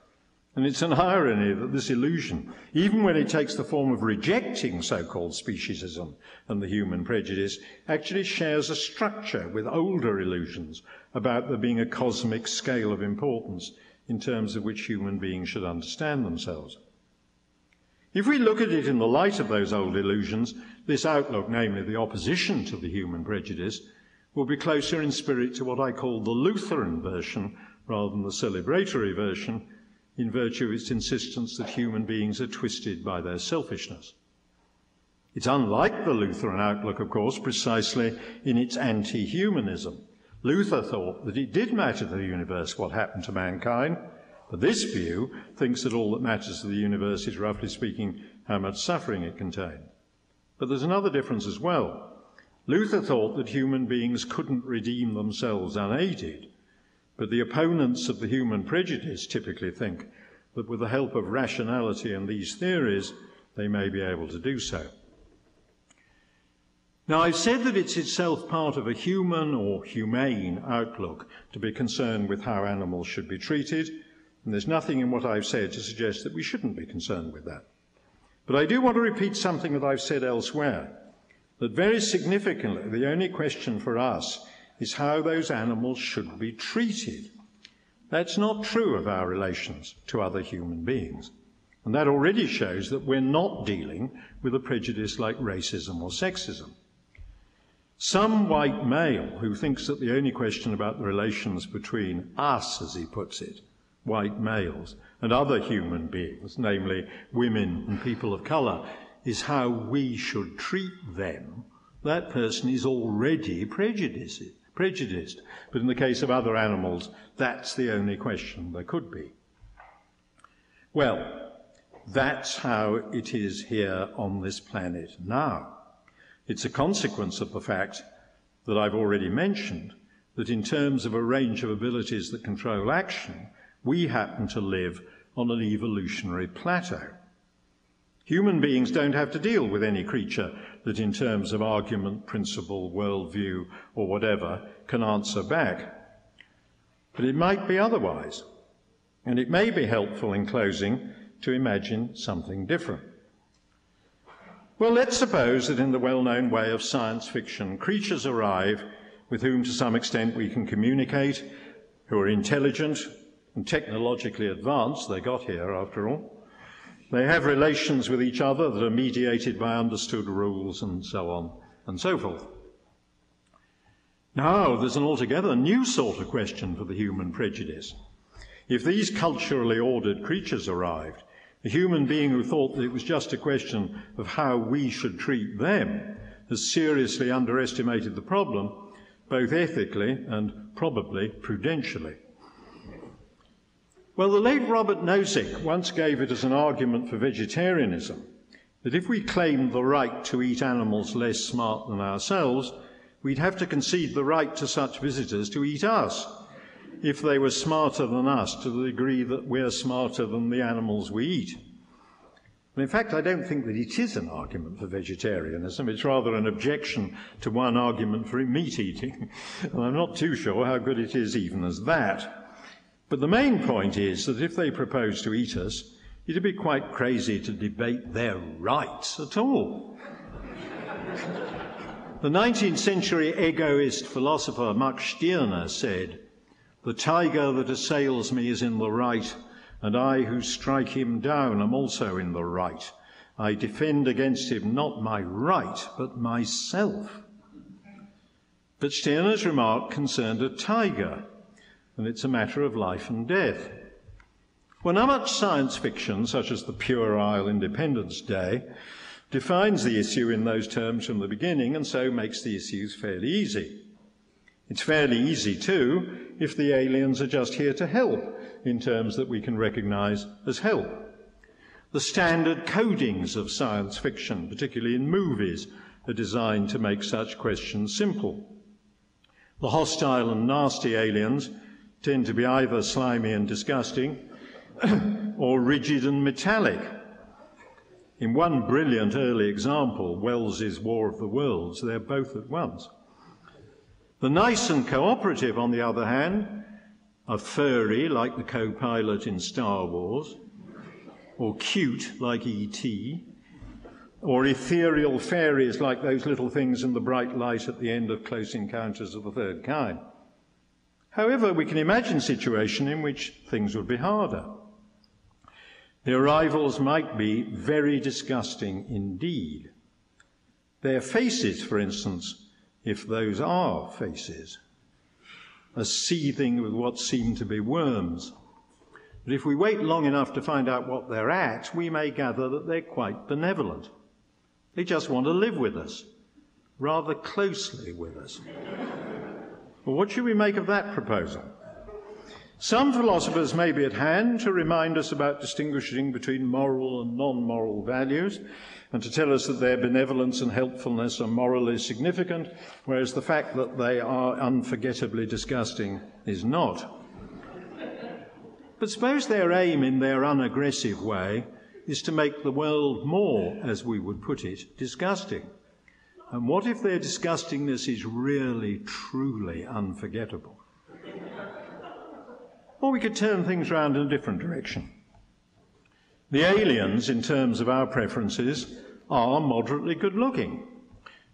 And it's an irony that this illusion, even when it takes the form of rejecting so called speciesism and the human prejudice, actually shares a structure with older illusions about there being a cosmic scale of importance in terms of which human beings should understand themselves. If we look at it in the light of those old illusions, this outlook, namely the opposition to the human prejudice, will be closer in spirit to what I call the Lutheran version rather than the celebratory version in virtue of its insistence that human beings are twisted by their selfishness. It's unlike the Lutheran outlook, of course, precisely in its anti humanism. Luther thought that it did matter to the universe what happened to mankind, but this view thinks that all that matters to the universe is, roughly speaking, how much suffering it contains. But there's another difference as well. Luther thought that human beings couldn't redeem themselves unaided, but the opponents of the human prejudice typically think that with the help of rationality and these theories, they may be able to do so. Now, I've said that it's itself part of a human or humane outlook to be concerned with how animals should be treated, and there's nothing in what I've said to suggest that we shouldn't be concerned with that. But I do want to repeat something that I've said elsewhere that very significantly, the only question for us is how those animals should be treated. That's not true of our relations to other human beings. And that already shows that we're not dealing with a prejudice like racism or sexism. Some white male who thinks that the only question about the relations between us, as he puts it, white males, and other human beings, namely women and people of colour, is how we should treat them, that person is already prejudiced. Prejudiced. But in the case of other animals, that's the only question there could be. Well, that's how it is here on this planet now. It's a consequence of the fact that I've already mentioned that in terms of a range of abilities that control action, we happen to live on an evolutionary plateau. Human beings don't have to deal with any creature that, in terms of argument, principle, worldview, or whatever, can answer back. But it might be otherwise. And it may be helpful in closing to imagine something different. Well, let's suppose that in the well known way of science fiction, creatures arrive with whom to some extent we can communicate, who are intelligent and technologically advanced, they got here after all, they have relations with each other that are mediated by understood rules and so on and so forth. Now, there's an altogether new sort of question for the human prejudice. If these culturally ordered creatures arrived, a human being who thought that it was just a question of how we should treat them has seriously underestimated the problem, both ethically and probably prudentially. Well, the late Robert Nozick once gave it as an argument for vegetarianism that if we claimed the right to eat animals less smart than ourselves, we'd have to concede the right to such visitors to eat us if they were smarter than us to the degree that we're smarter than the animals we eat. And in fact, I don't think that it is an argument for vegetarianism. It's rather an objection to one argument for meat eating. and I'm not too sure how good it is even as that. But the main point is that if they propose to eat us, it'd be quite crazy to debate their rights at all. the 19th century egoist philosopher Max Stirner said, The tiger that assails me is in the right, and I who strike him down am also in the right. I defend against him not my right, but myself. But Stirner's remark concerned a tiger and it's a matter of life and death. Well, not much science fiction, such as the Puerile Independence Day, defines the issue in those terms from the beginning and so makes the issues fairly easy. It's fairly easy, too, if the aliens are just here to help in terms that we can recognize as help. The standard codings of science fiction, particularly in movies, are designed to make such questions simple. The hostile and nasty aliens tend to be either slimy and disgusting or rigid and metallic. In one brilliant early example, Wells's War of the Worlds, they're both at once. The nice and cooperative, on the other hand, are furry, like the co pilot in Star Wars, or cute, like E.T., or ethereal fairies, like those little things in the bright light at the end of Close Encounters of the Third Kind. However, we can imagine a situation in which things would be harder. The arrivals might be very disgusting indeed. Their faces, for instance, if those are faces, are seething with what seem to be worms. But if we wait long enough to find out what they're at, we may gather that they're quite benevolent. They just want to live with us, rather closely with us. Well, what should we make of that proposal? Some philosophers may be at hand to remind us about distinguishing between moral and non moral values and to tell us that their benevolence and helpfulness are morally significant, whereas the fact that they are unforgettably disgusting is not. But suppose their aim in their unaggressive way is to make the world more, as we would put it, disgusting. And what if their disgustingness is really, truly unforgettable? or we could turn things round in a different direction. The aliens, in terms of our preferences, are moderately good looking,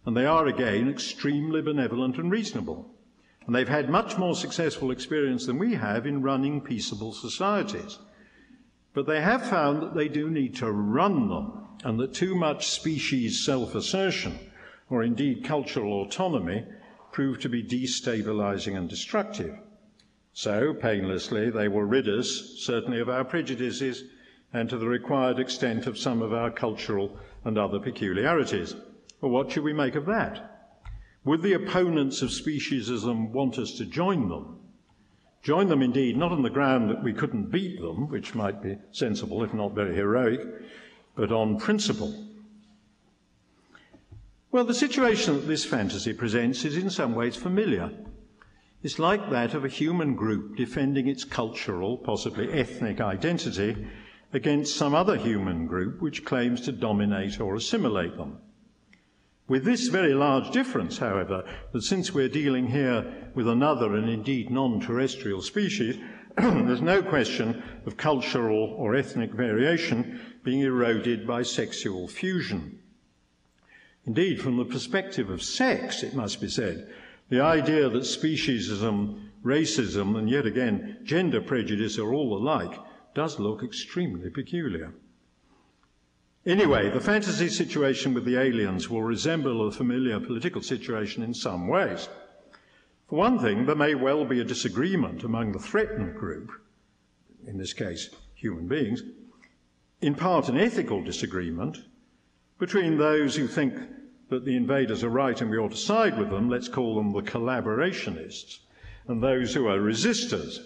and they are again extremely benevolent and reasonable. And they've had much more successful experience than we have in running peaceable societies. But they have found that they do need to run them, and that too much species self assertion, or indeed cultural autonomy, proved to be destabilizing and destructive. So, painlessly, they will rid us, certainly, of our prejudices and to the required extent of some of our cultural and other peculiarities. Well, what should we make of that? Would the opponents of speciesism want us to join them? Join them indeed, not on the ground that we couldn't beat them, which might be sensible if not very heroic, but on principle. Well, the situation that this fantasy presents is in some ways familiar. It's like that of a human group defending its cultural, possibly ethnic identity against some other human group which claims to dominate or assimilate them. With this very large difference, however, that since we're dealing here with another and indeed non terrestrial species, there's no question of cultural or ethnic variation being eroded by sexual fusion. Indeed, from the perspective of sex, it must be said, the idea that speciesism, racism, and yet again gender prejudice are all alike does look extremely peculiar. Anyway, the fantasy situation with the aliens will resemble a familiar political situation in some ways. For one thing, there may well be a disagreement among the threatened group, in this case, human beings, in part an ethical disagreement between those who think that the invaders are right and we ought to side with them, let's call them the collaborationists, and those who are resistors.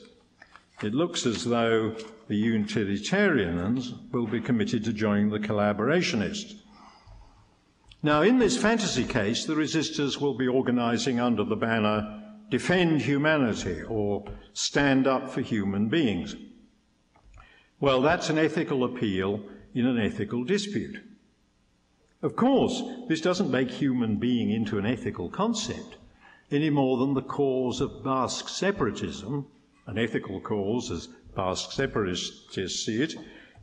It looks as though the utilitarians will be committed to joining the collaborationists. Now, in this fantasy case, the resistors will be organizing under the banner Defend Humanity or Stand Up for Human Beings. Well, that's an ethical appeal in an ethical dispute. Of course, this doesn't make human being into an ethical concept any more than the cause of Basque separatism, an ethical cause as Basque separatists see it,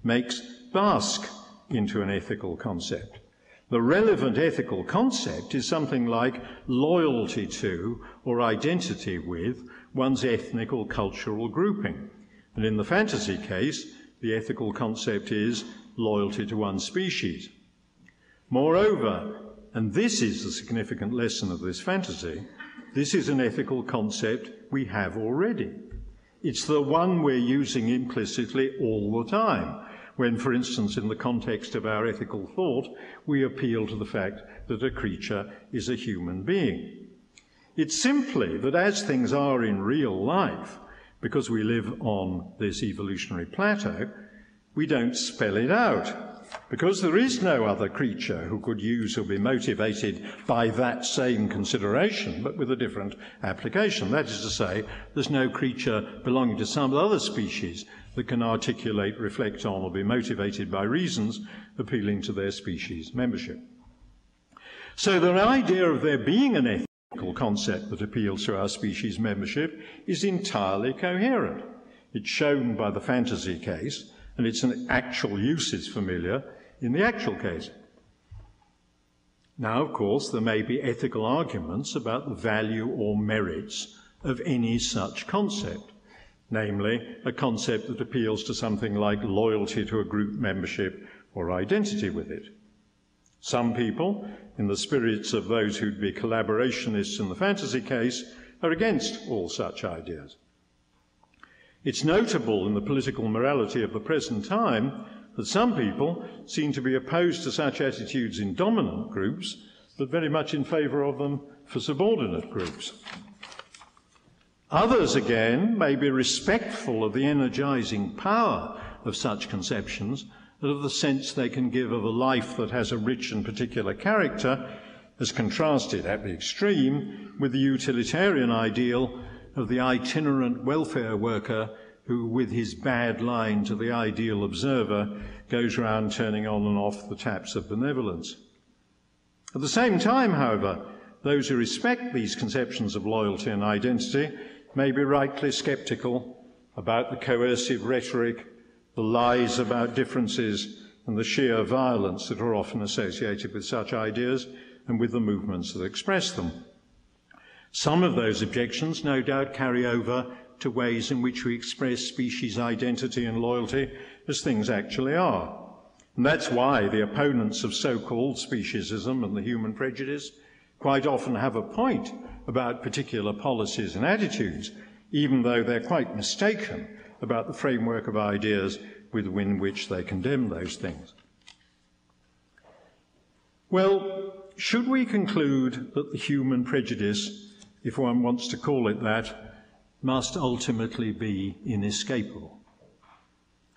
makes Basque into an ethical concept. The relevant ethical concept is something like loyalty to or identity with one's ethnic or cultural grouping. And in the fantasy case, the ethical concept is loyalty to one species. Moreover, and this is the significant lesson of this fantasy, this is an ethical concept we have already. It's the one we're using implicitly all the time, when, for instance, in the context of our ethical thought, we appeal to the fact that a creature is a human being. It's simply that as things are in real life, because we live on this evolutionary plateau, we don't spell it out because there is no other creature who could use or be motivated by that same consideration, but with a different application. That is to say, there's no creature belonging to some other species that can articulate, reflect on, or be motivated by reasons appealing to their species membership. So the idea of there being an ethical concept that appeals to our species membership is entirely coherent. It's shown by the fantasy case and its actual use is familiar in the actual case. Now, of course, there may be ethical arguments about the value or merits of any such concept, namely, a concept that appeals to something like loyalty to a group membership or identity with it. Some people, in the spirits of those who'd be collaborationists in the fantasy case, are against all such ideas. It's notable in the political morality of the present time that some people seem to be opposed to such attitudes in dominant groups, but very much in favour of them for subordinate groups. Others, again, may be respectful of the energising power of such conceptions and of the sense they can give of a life that has a rich and particular character, as contrasted at the extreme with the utilitarian ideal of the itinerant welfare worker who, with his bad line to the ideal observer, goes round turning on and off the taps of benevolence. At the same time, however, those who respect these conceptions of loyalty and identity may be rightly sceptical about the coercive rhetoric, the lies about differences, and the sheer violence that are often associated with such ideas and with the movements that express them. Some of those objections, no doubt, carry over to ways in which we express species identity and loyalty as things actually are. And that's why the opponents of so called speciesism and the human prejudice quite often have a point about particular policies and attitudes, even though they're quite mistaken about the framework of ideas within which they condemn those things. Well, should we conclude that the human prejudice, if one wants to call it that, must ultimately be inescapable?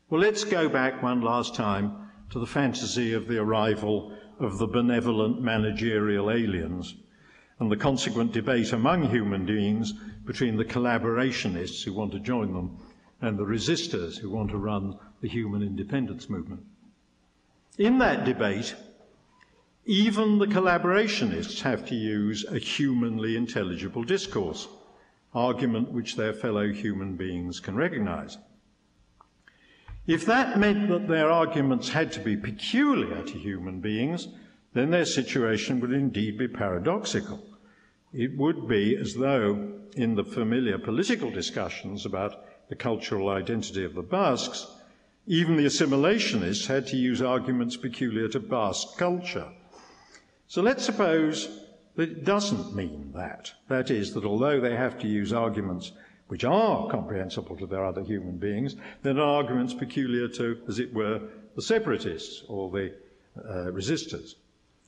Well, let's go back one last time to the fantasy of the arrival of the benevolent managerial aliens and the consequent debate among human beings between the collaborationists who want to join them and the resistors who want to run the human independence movement. In that debate, even the collaborationists have to use a humanly intelligible discourse, argument which their fellow human beings can recognize. If that meant that their arguments had to be peculiar to human beings, then their situation would indeed be paradoxical. It would be as though, in the familiar political discussions about the cultural identity of the Basques, even the assimilationists had to use arguments peculiar to Basque culture. So let's suppose that it doesn't mean that. That is, that although they have to use arguments which are comprehensible to their other human beings, then arguments peculiar to, as it were, the separatists or the uh, resistors.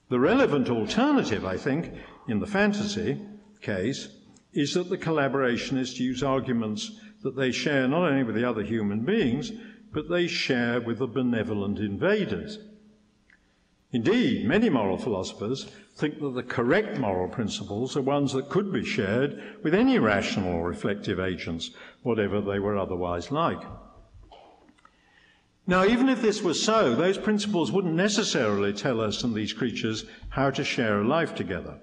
The relevant alternative, I think, in the fantasy case, is that the collaborationists use arguments that they share not only with the other human beings, but they share with the benevolent invaders. Indeed, many moral philosophers think that the correct moral principles are ones that could be shared with any rational or reflective agents, whatever they were otherwise like. Now, even if this were so, those principles wouldn't necessarily tell us and these creatures how to share a life together.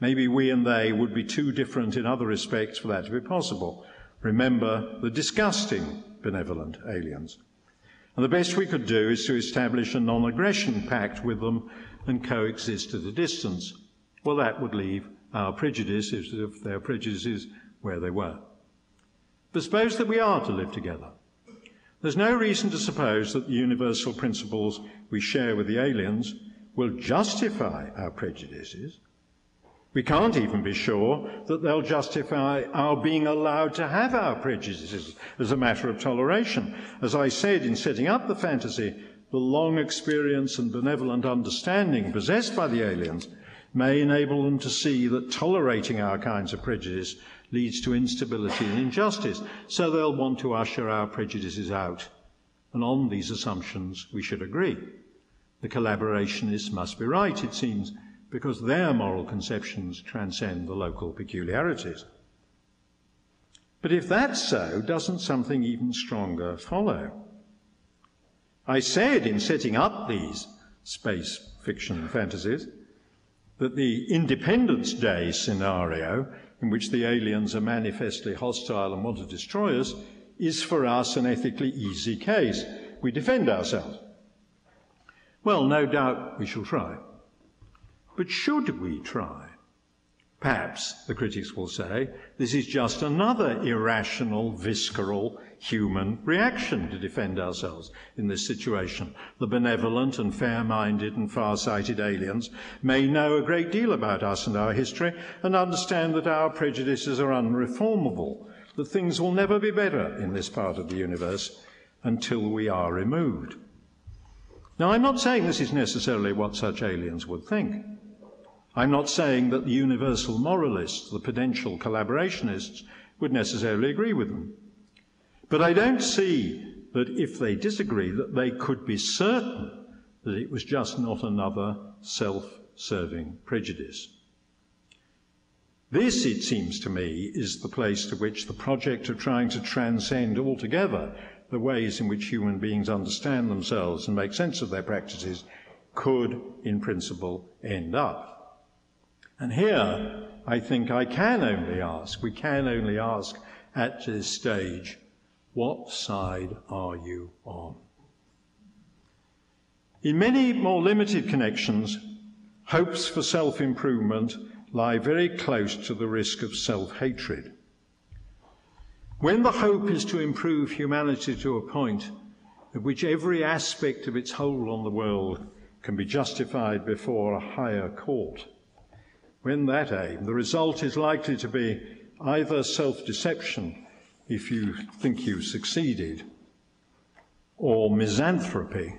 Maybe we and they would be too different in other respects for that to be possible. Remember the disgusting benevolent aliens. And the best we could do is to establish a non aggression pact with them and coexist at a distance. Well, that would leave our prejudices, if their prejudices, where they were. But suppose that we are to live together. There's no reason to suppose that the universal principles we share with the aliens will justify our prejudices we can't even be sure that they'll justify our being allowed to have our prejudices as a matter of toleration. As I said in setting up the fantasy, the long experience and benevolent understanding possessed by the aliens may enable them to see that tolerating our kinds of prejudice leads to instability and injustice, so they'll want to usher our prejudices out. And on these assumptions, we should agree. The collaborationists must be right, it seems, because their moral conceptions transcend the local peculiarities. But if that's so, doesn't something even stronger follow? I said in setting up these space fiction fantasies that the Independence Day scenario, in which the aliens are manifestly hostile and want to destroy us, is for us an ethically easy case. We defend ourselves. Well, no doubt we shall try. But should we try? Perhaps, the critics will say, this is just another irrational, visceral, human reaction to defend ourselves in this situation. The benevolent and fair minded and far sighted aliens may know a great deal about us and our history and understand that our prejudices are unreformable, that things will never be better in this part of the universe until we are removed. Now, I'm not saying this is necessarily what such aliens would think. I'm not saying that the universal moralists, the potential collaborationists, would necessarily agree with them. But I don't see that if they disagree, that they could be certain that it was just not another self serving prejudice. This, it seems to me, is the place to which the project of trying to transcend altogether the ways in which human beings understand themselves and make sense of their practices could, in principle, end up. And here, I think I can only ask, we can only ask at this stage, what side are you on? In many more limited connections, hopes for self improvement lie very close to the risk of self hatred. When the hope is to improve humanity to a point at which every aspect of its hold on the world can be justified before a higher court, when that aim, the result is likely to be either self deception if you think you've succeeded, or misanthropy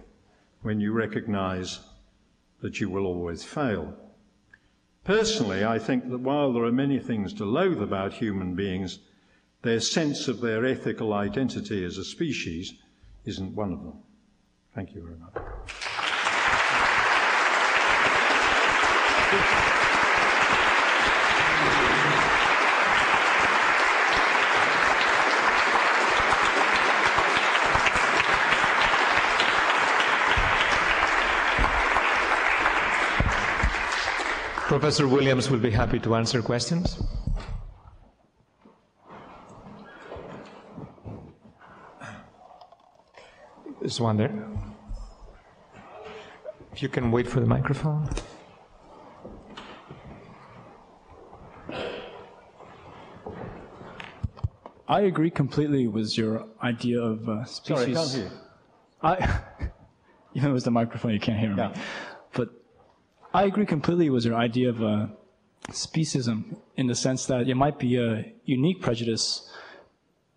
when you recognize that you will always fail. Personally, I think that while there are many things to loathe about human beings, their sense of their ethical identity as a species isn't one of them. Thank you very much. Professor Williams will be happy to answer questions. There's one there. If you can wait for the microphone. I agree completely with your idea of uh, species. Sorry, I can't hear. I, even with the microphone, you can't hear Yeah. me. I agree completely with your idea of uh, speciesism in the sense that it might be a unique prejudice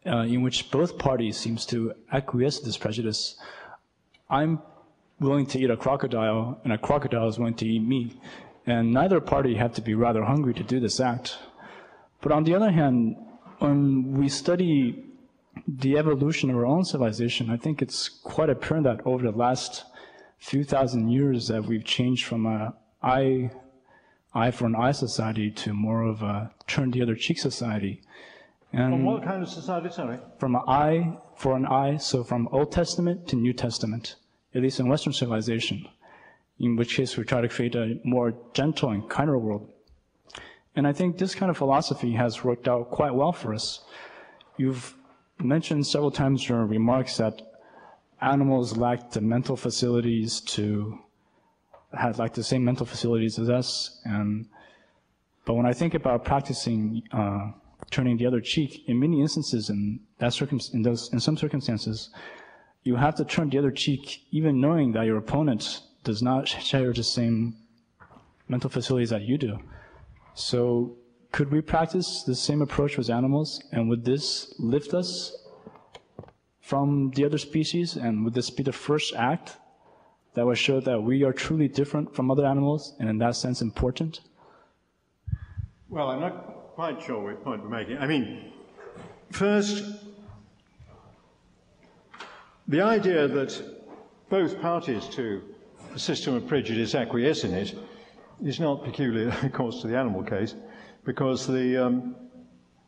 uh, in which both parties seems to acquiesce to this prejudice. I'm willing to eat a crocodile, and a crocodile is willing to eat me, and neither party have to be rather hungry to do this act. But on the other hand, when we study the evolution of our own civilization, I think it's quite apparent that over the last few thousand years that we've changed from a eye, eye for an eye society to more of a turn the other cheek society. And On what kind of society, sorry? from an eye for an eye, so from Old Testament to New Testament, at least in Western civilization, in which case we try to create a more gentle and kinder world. And I think this kind of philosophy has worked out quite well for us. You've mentioned several times in your remarks that animals lack the mental facilities to had like the same mental facilities as us. And but when I think about practicing uh, turning the other cheek, in many instances, in that circum- in those in some circumstances, you have to turn the other cheek, even knowing that your opponent does not share the same mental facilities that you do. So, could we practice the same approach with animals, and would this lift us from the other species, and would this be the first act that would show that we are truly different from other animals, and in that sense important? Well, I'm not quite sure what point we're making. I mean, first, the idea that both parties to a system of prejudice acquiesce in it is not peculiar, of course, to the animal case, because the, um,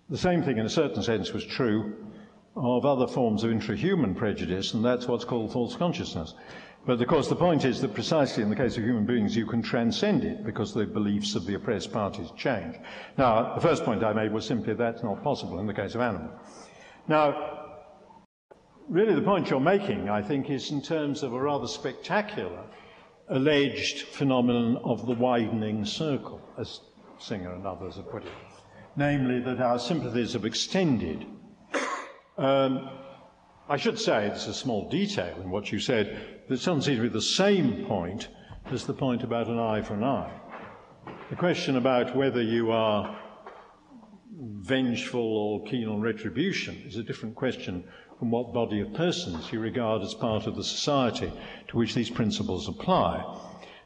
the same thing, in a certain sense, was true of other forms of intrahuman prejudice, and that's what's called false consciousness. But of course, the point is that precisely in the case of human beings, you can transcend it because the beliefs of the oppressed parties change. Now, the first point I made was simply that's not possible in the case of animals. Now, really, the point you're making, I think, is in terms of a rather spectacular alleged phenomenon of the widening circle, as Singer and others have put it. Namely, that our sympathies have extended. Um, I should say, it's a small detail in what you said, that it doesn't seem to be the same point as the point about an eye for an eye. The question about whether you are vengeful or keen on retribution is a different question from what body of persons you regard as part of the society to which these principles apply.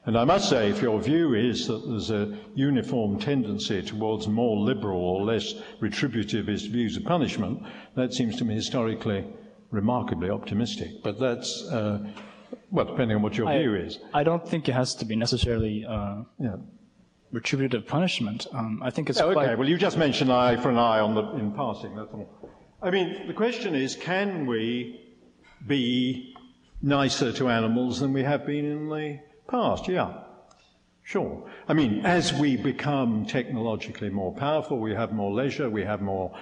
And I must say, if your view is that there's a uniform tendency towards more liberal or less retributivist views of punishment, that seems to me historically remarkably optimistic. But that's, uh, well, depending on what your I- view is. I don't think it has to be necessarily uh, Yeah. retributive punishment. Um, I think it's Oh, okay, well, you just mentioned eye for an eye on the, in passing, that's all. I mean, the question is can we be nicer to animals than we have been in the past? Yeah, sure. I mean, as we become technologically more powerful, we have more leisure, we have more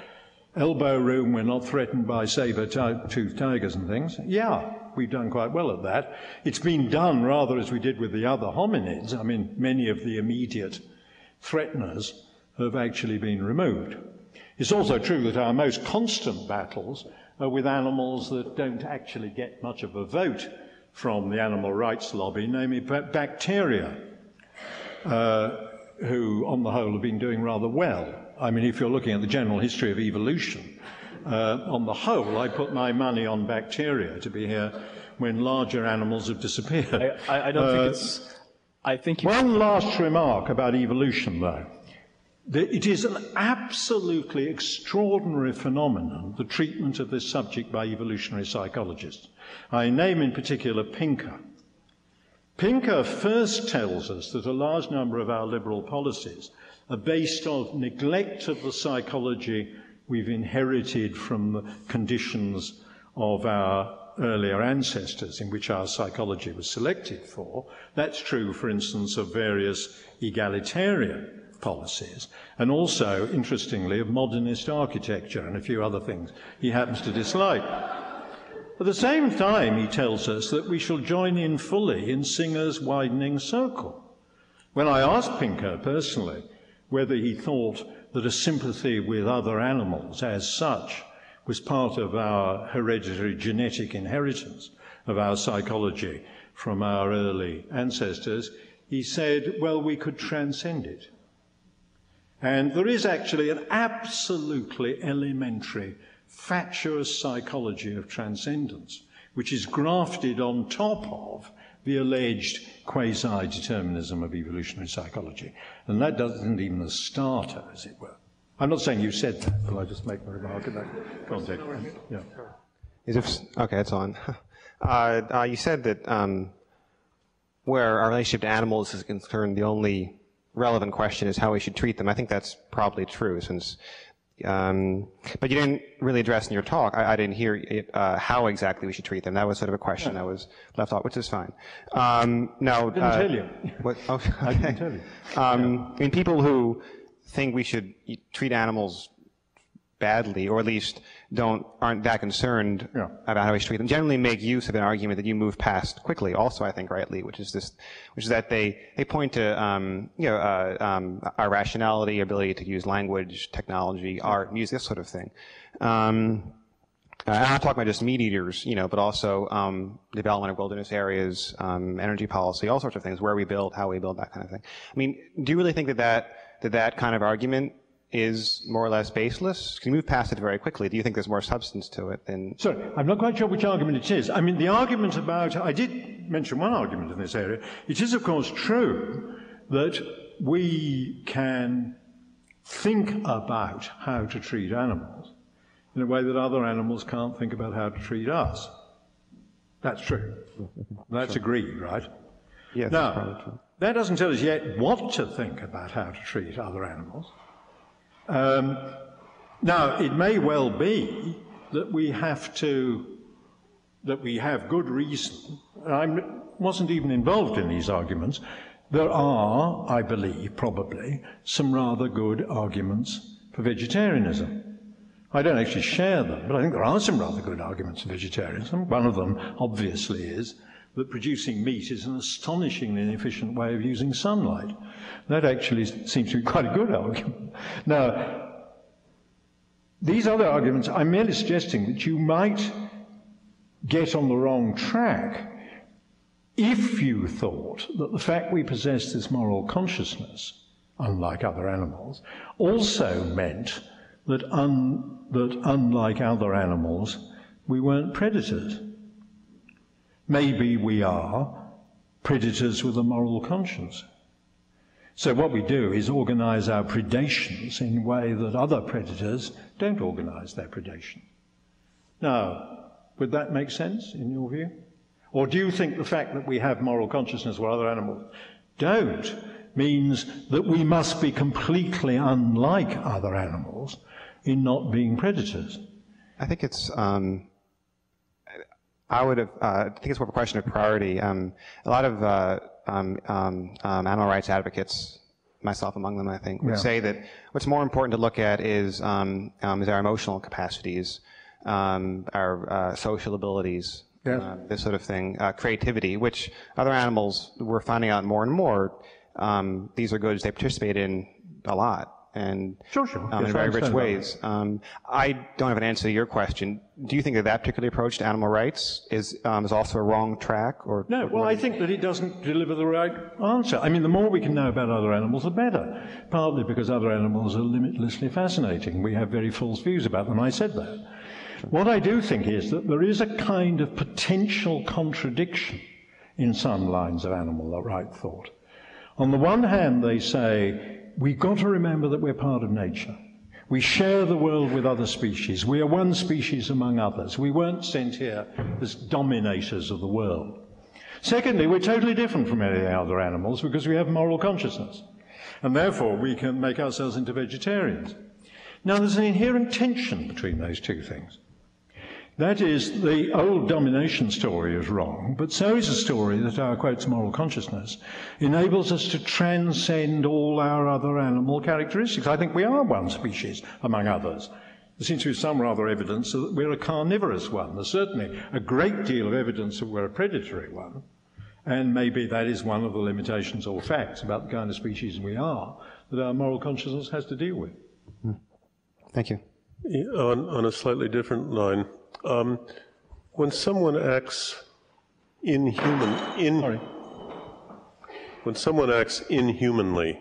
elbow room, we're not threatened by saber-toothed tigers and things. Yeah, we've done quite well at that. It's been done rather as we did with the other hominids. I mean, many of the immediate threateners have actually been removed. It's also true that our most constant battles are with animals that don't actually get much of a vote from the animal rights lobby, namely bacteria, uh, who, on the whole, have been doing rather well. I mean, if you're looking at the general history of evolution, uh, on the whole, I put my money on bacteria to be here when larger animals have disappeared. I, I, I don't uh, think it's. I think one last remark about evolution, though. It is an absolutely extraordinary phenomenon, the treatment of this subject by evolutionary psychologists. I name in particular Pinker. Pinker first tells us that a large number of our liberal policies are based on neglect of the psychology we've inherited from the conditions of our earlier ancestors in which our psychology was selected for. That's true, for instance, of various egalitarian policies, and also, interestingly, of modernist architecture and a few other things he happens to dislike. At the same time, he tells us that we shall join in fully in Singer's widening circle. When I asked Pinker personally whether he thought that a sympathy with other animals as such was part of our hereditary genetic inheritance of our psychology from our early ancestors, he said, well, we could transcend it. And there is actually an absolutely elementary, fatuous psychology of transcendence, which is grafted on top of the alleged quasi determinism of evolutionary psychology. And that doesn't even a starter, as it were. I'm not saying you said that, but I just make the remark in that context. Yeah. Is if, okay, it's on. Uh, uh, you said that um, where our relationship to animals is concerned, the only relevant question is how we should treat them. I think that's probably true, since. Um, but you didn't really address in your talk. I, I didn't hear it, uh, how exactly we should treat them. That was sort of a question yeah. that was left off, which is fine. Um, now, I didn't uh, tell you. What, oh, okay. I didn't tell you. Um, yeah. I mean, people who think we should treat animals badly, or at least don't aren't that concerned yeah. about how we treat them, generally make use of an argument that you move past quickly. Also, I think rightly, which is this, which is that they they point to um, you know uh, um, our rationality, ability to use language, technology, art, music, this sort of thing. Um, I'm not talking about just meat eaters, you know, but also um, development of wilderness areas, um, energy policy, all sorts of things, where we build, how we build, that kind of thing. I mean, do you really think that that that, that kind of argument is more or less baseless? Can you move past it very quickly? Do you think there's more substance to it than. Sorry, I'm not quite sure which argument it is. I mean, the argument about. I did mention one argument in this area. It is, of course, true that we can think about how to treat animals in a way that other animals can't think about how to treat us. That's true. That's agreed, right? Yes, now, that doesn't tell us yet what to think about how to treat other animals. Um, now, it may well be that we have to, that we have good reason. I wasn't even involved in these arguments. There are, I believe, probably, some rather good arguments for vegetarianism. I don't actually share them, but I think there are some rather good arguments for vegetarianism. One of them, obviously, is that producing meat is an astonishingly inefficient way of using sunlight. That actually seems to be quite a good argument. Now, these other arguments, I'm merely suggesting that you might get on the wrong track if you thought that the fact we possess this moral consciousness, unlike other animals, also meant that, un, that unlike other animals, we weren't predators. Maybe we are predators with a moral conscience. So what we do is organize our predations in a way that other predators don't organize their predation. Now, would that make sense in your view? Or do you think the fact that we have moral consciousness where other animals don't means that we must be completely unlike other animals in not being predators? I think it's um, I would have, uh, I think it's more of a question of priority. Um, a lot of uh, um, um, um, animal rights advocates, myself among them, I think, would yeah. say that what's more important to look at is, um, um, is our emotional capacities, our uh, social abilities, uh, this sort of thing, uh, creativity, which other animals we're finding out more and more um, these are goods they participate in a lot and Sure, sure. um, Yes, in very rich ways. Um, I don't have an answer to your question. Do you think that that particular approach to animal rights is um, is also a wrong track? Or No, well, I think that it doesn't deliver the right answer. I mean, the more we can know about other animals, the better. Partly because other animals are limitlessly fascinating. We have very false views about them. I said that. What I do think is that there is a kind of potential contradiction in some lines of animal right thought. On the one hand, they say, we've got to remember that we're part of nature. We share the world with other species. We are one species among others. We weren't sent here as dominators of the world. Secondly, we're totally different from any other animals because we have moral consciousness. And therefore, we can make ourselves into vegetarians. Now, there's an inherent tension between those two things. That is, the old domination story is wrong, but so is the story that our quotes moral consciousness enables us to transcend all our other animal characteristics. I think we are one species among others. There seems to be some rather evidence that we're a carnivorous one. There's certainly a great deal of evidence that we're a predatory one, and maybe that is one of the limitations or facts about the kind of species we are that our moral consciousness has to deal with. Hmm. Thank you. On, on a slightly different line, um, when someone acts inhuman, in, Sorry. when someone acts inhumanly,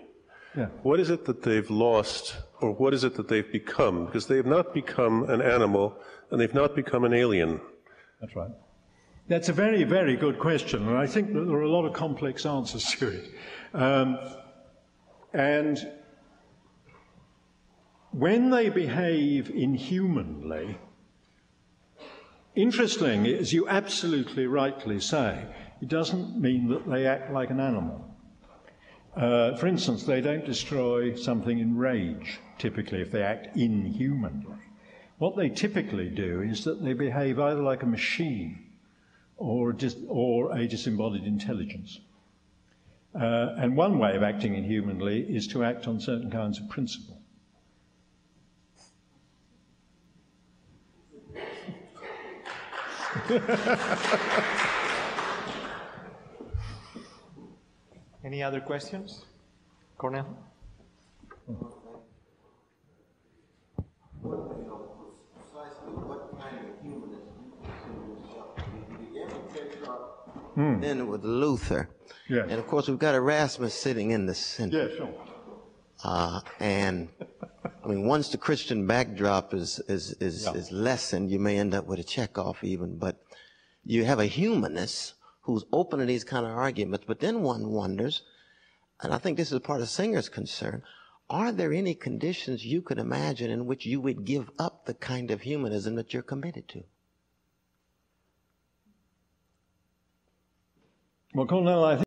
Yeah. what is it that they've lost, or what is it that they've become? Because they have not become an animal, and they've not become an alien. That's right. That's a very, very good question, and I think that there are a lot of complex answers to it. Um, and when they behave inhumanly, interesting, as you absolutely rightly say, it doesn't mean that they act like an animal. Uh, for instance, they don't destroy something in rage, typically, if they act inhumanly. What they typically do is that they behave either like a machine or, dis- or a disembodied intelligence. Uh, and one way of acting inhumanly is to act on certain kinds of principle. Any other questions? Cornell? Hmm. Then with Luther. Yes. And of course, we've got Erasmus sitting in the center. Yeah, sure. Uh, and I mean, once the Christian backdrop is, is, is, is lessened, you may end up with a checkoff even. But you have a humanist who's open to these kind of arguments. But then one wonders, and I think this is part of Singer's concern, are there any conditions you could imagine in which you would give up the kind of humanism that you're committed to? Well, Cornell, I think.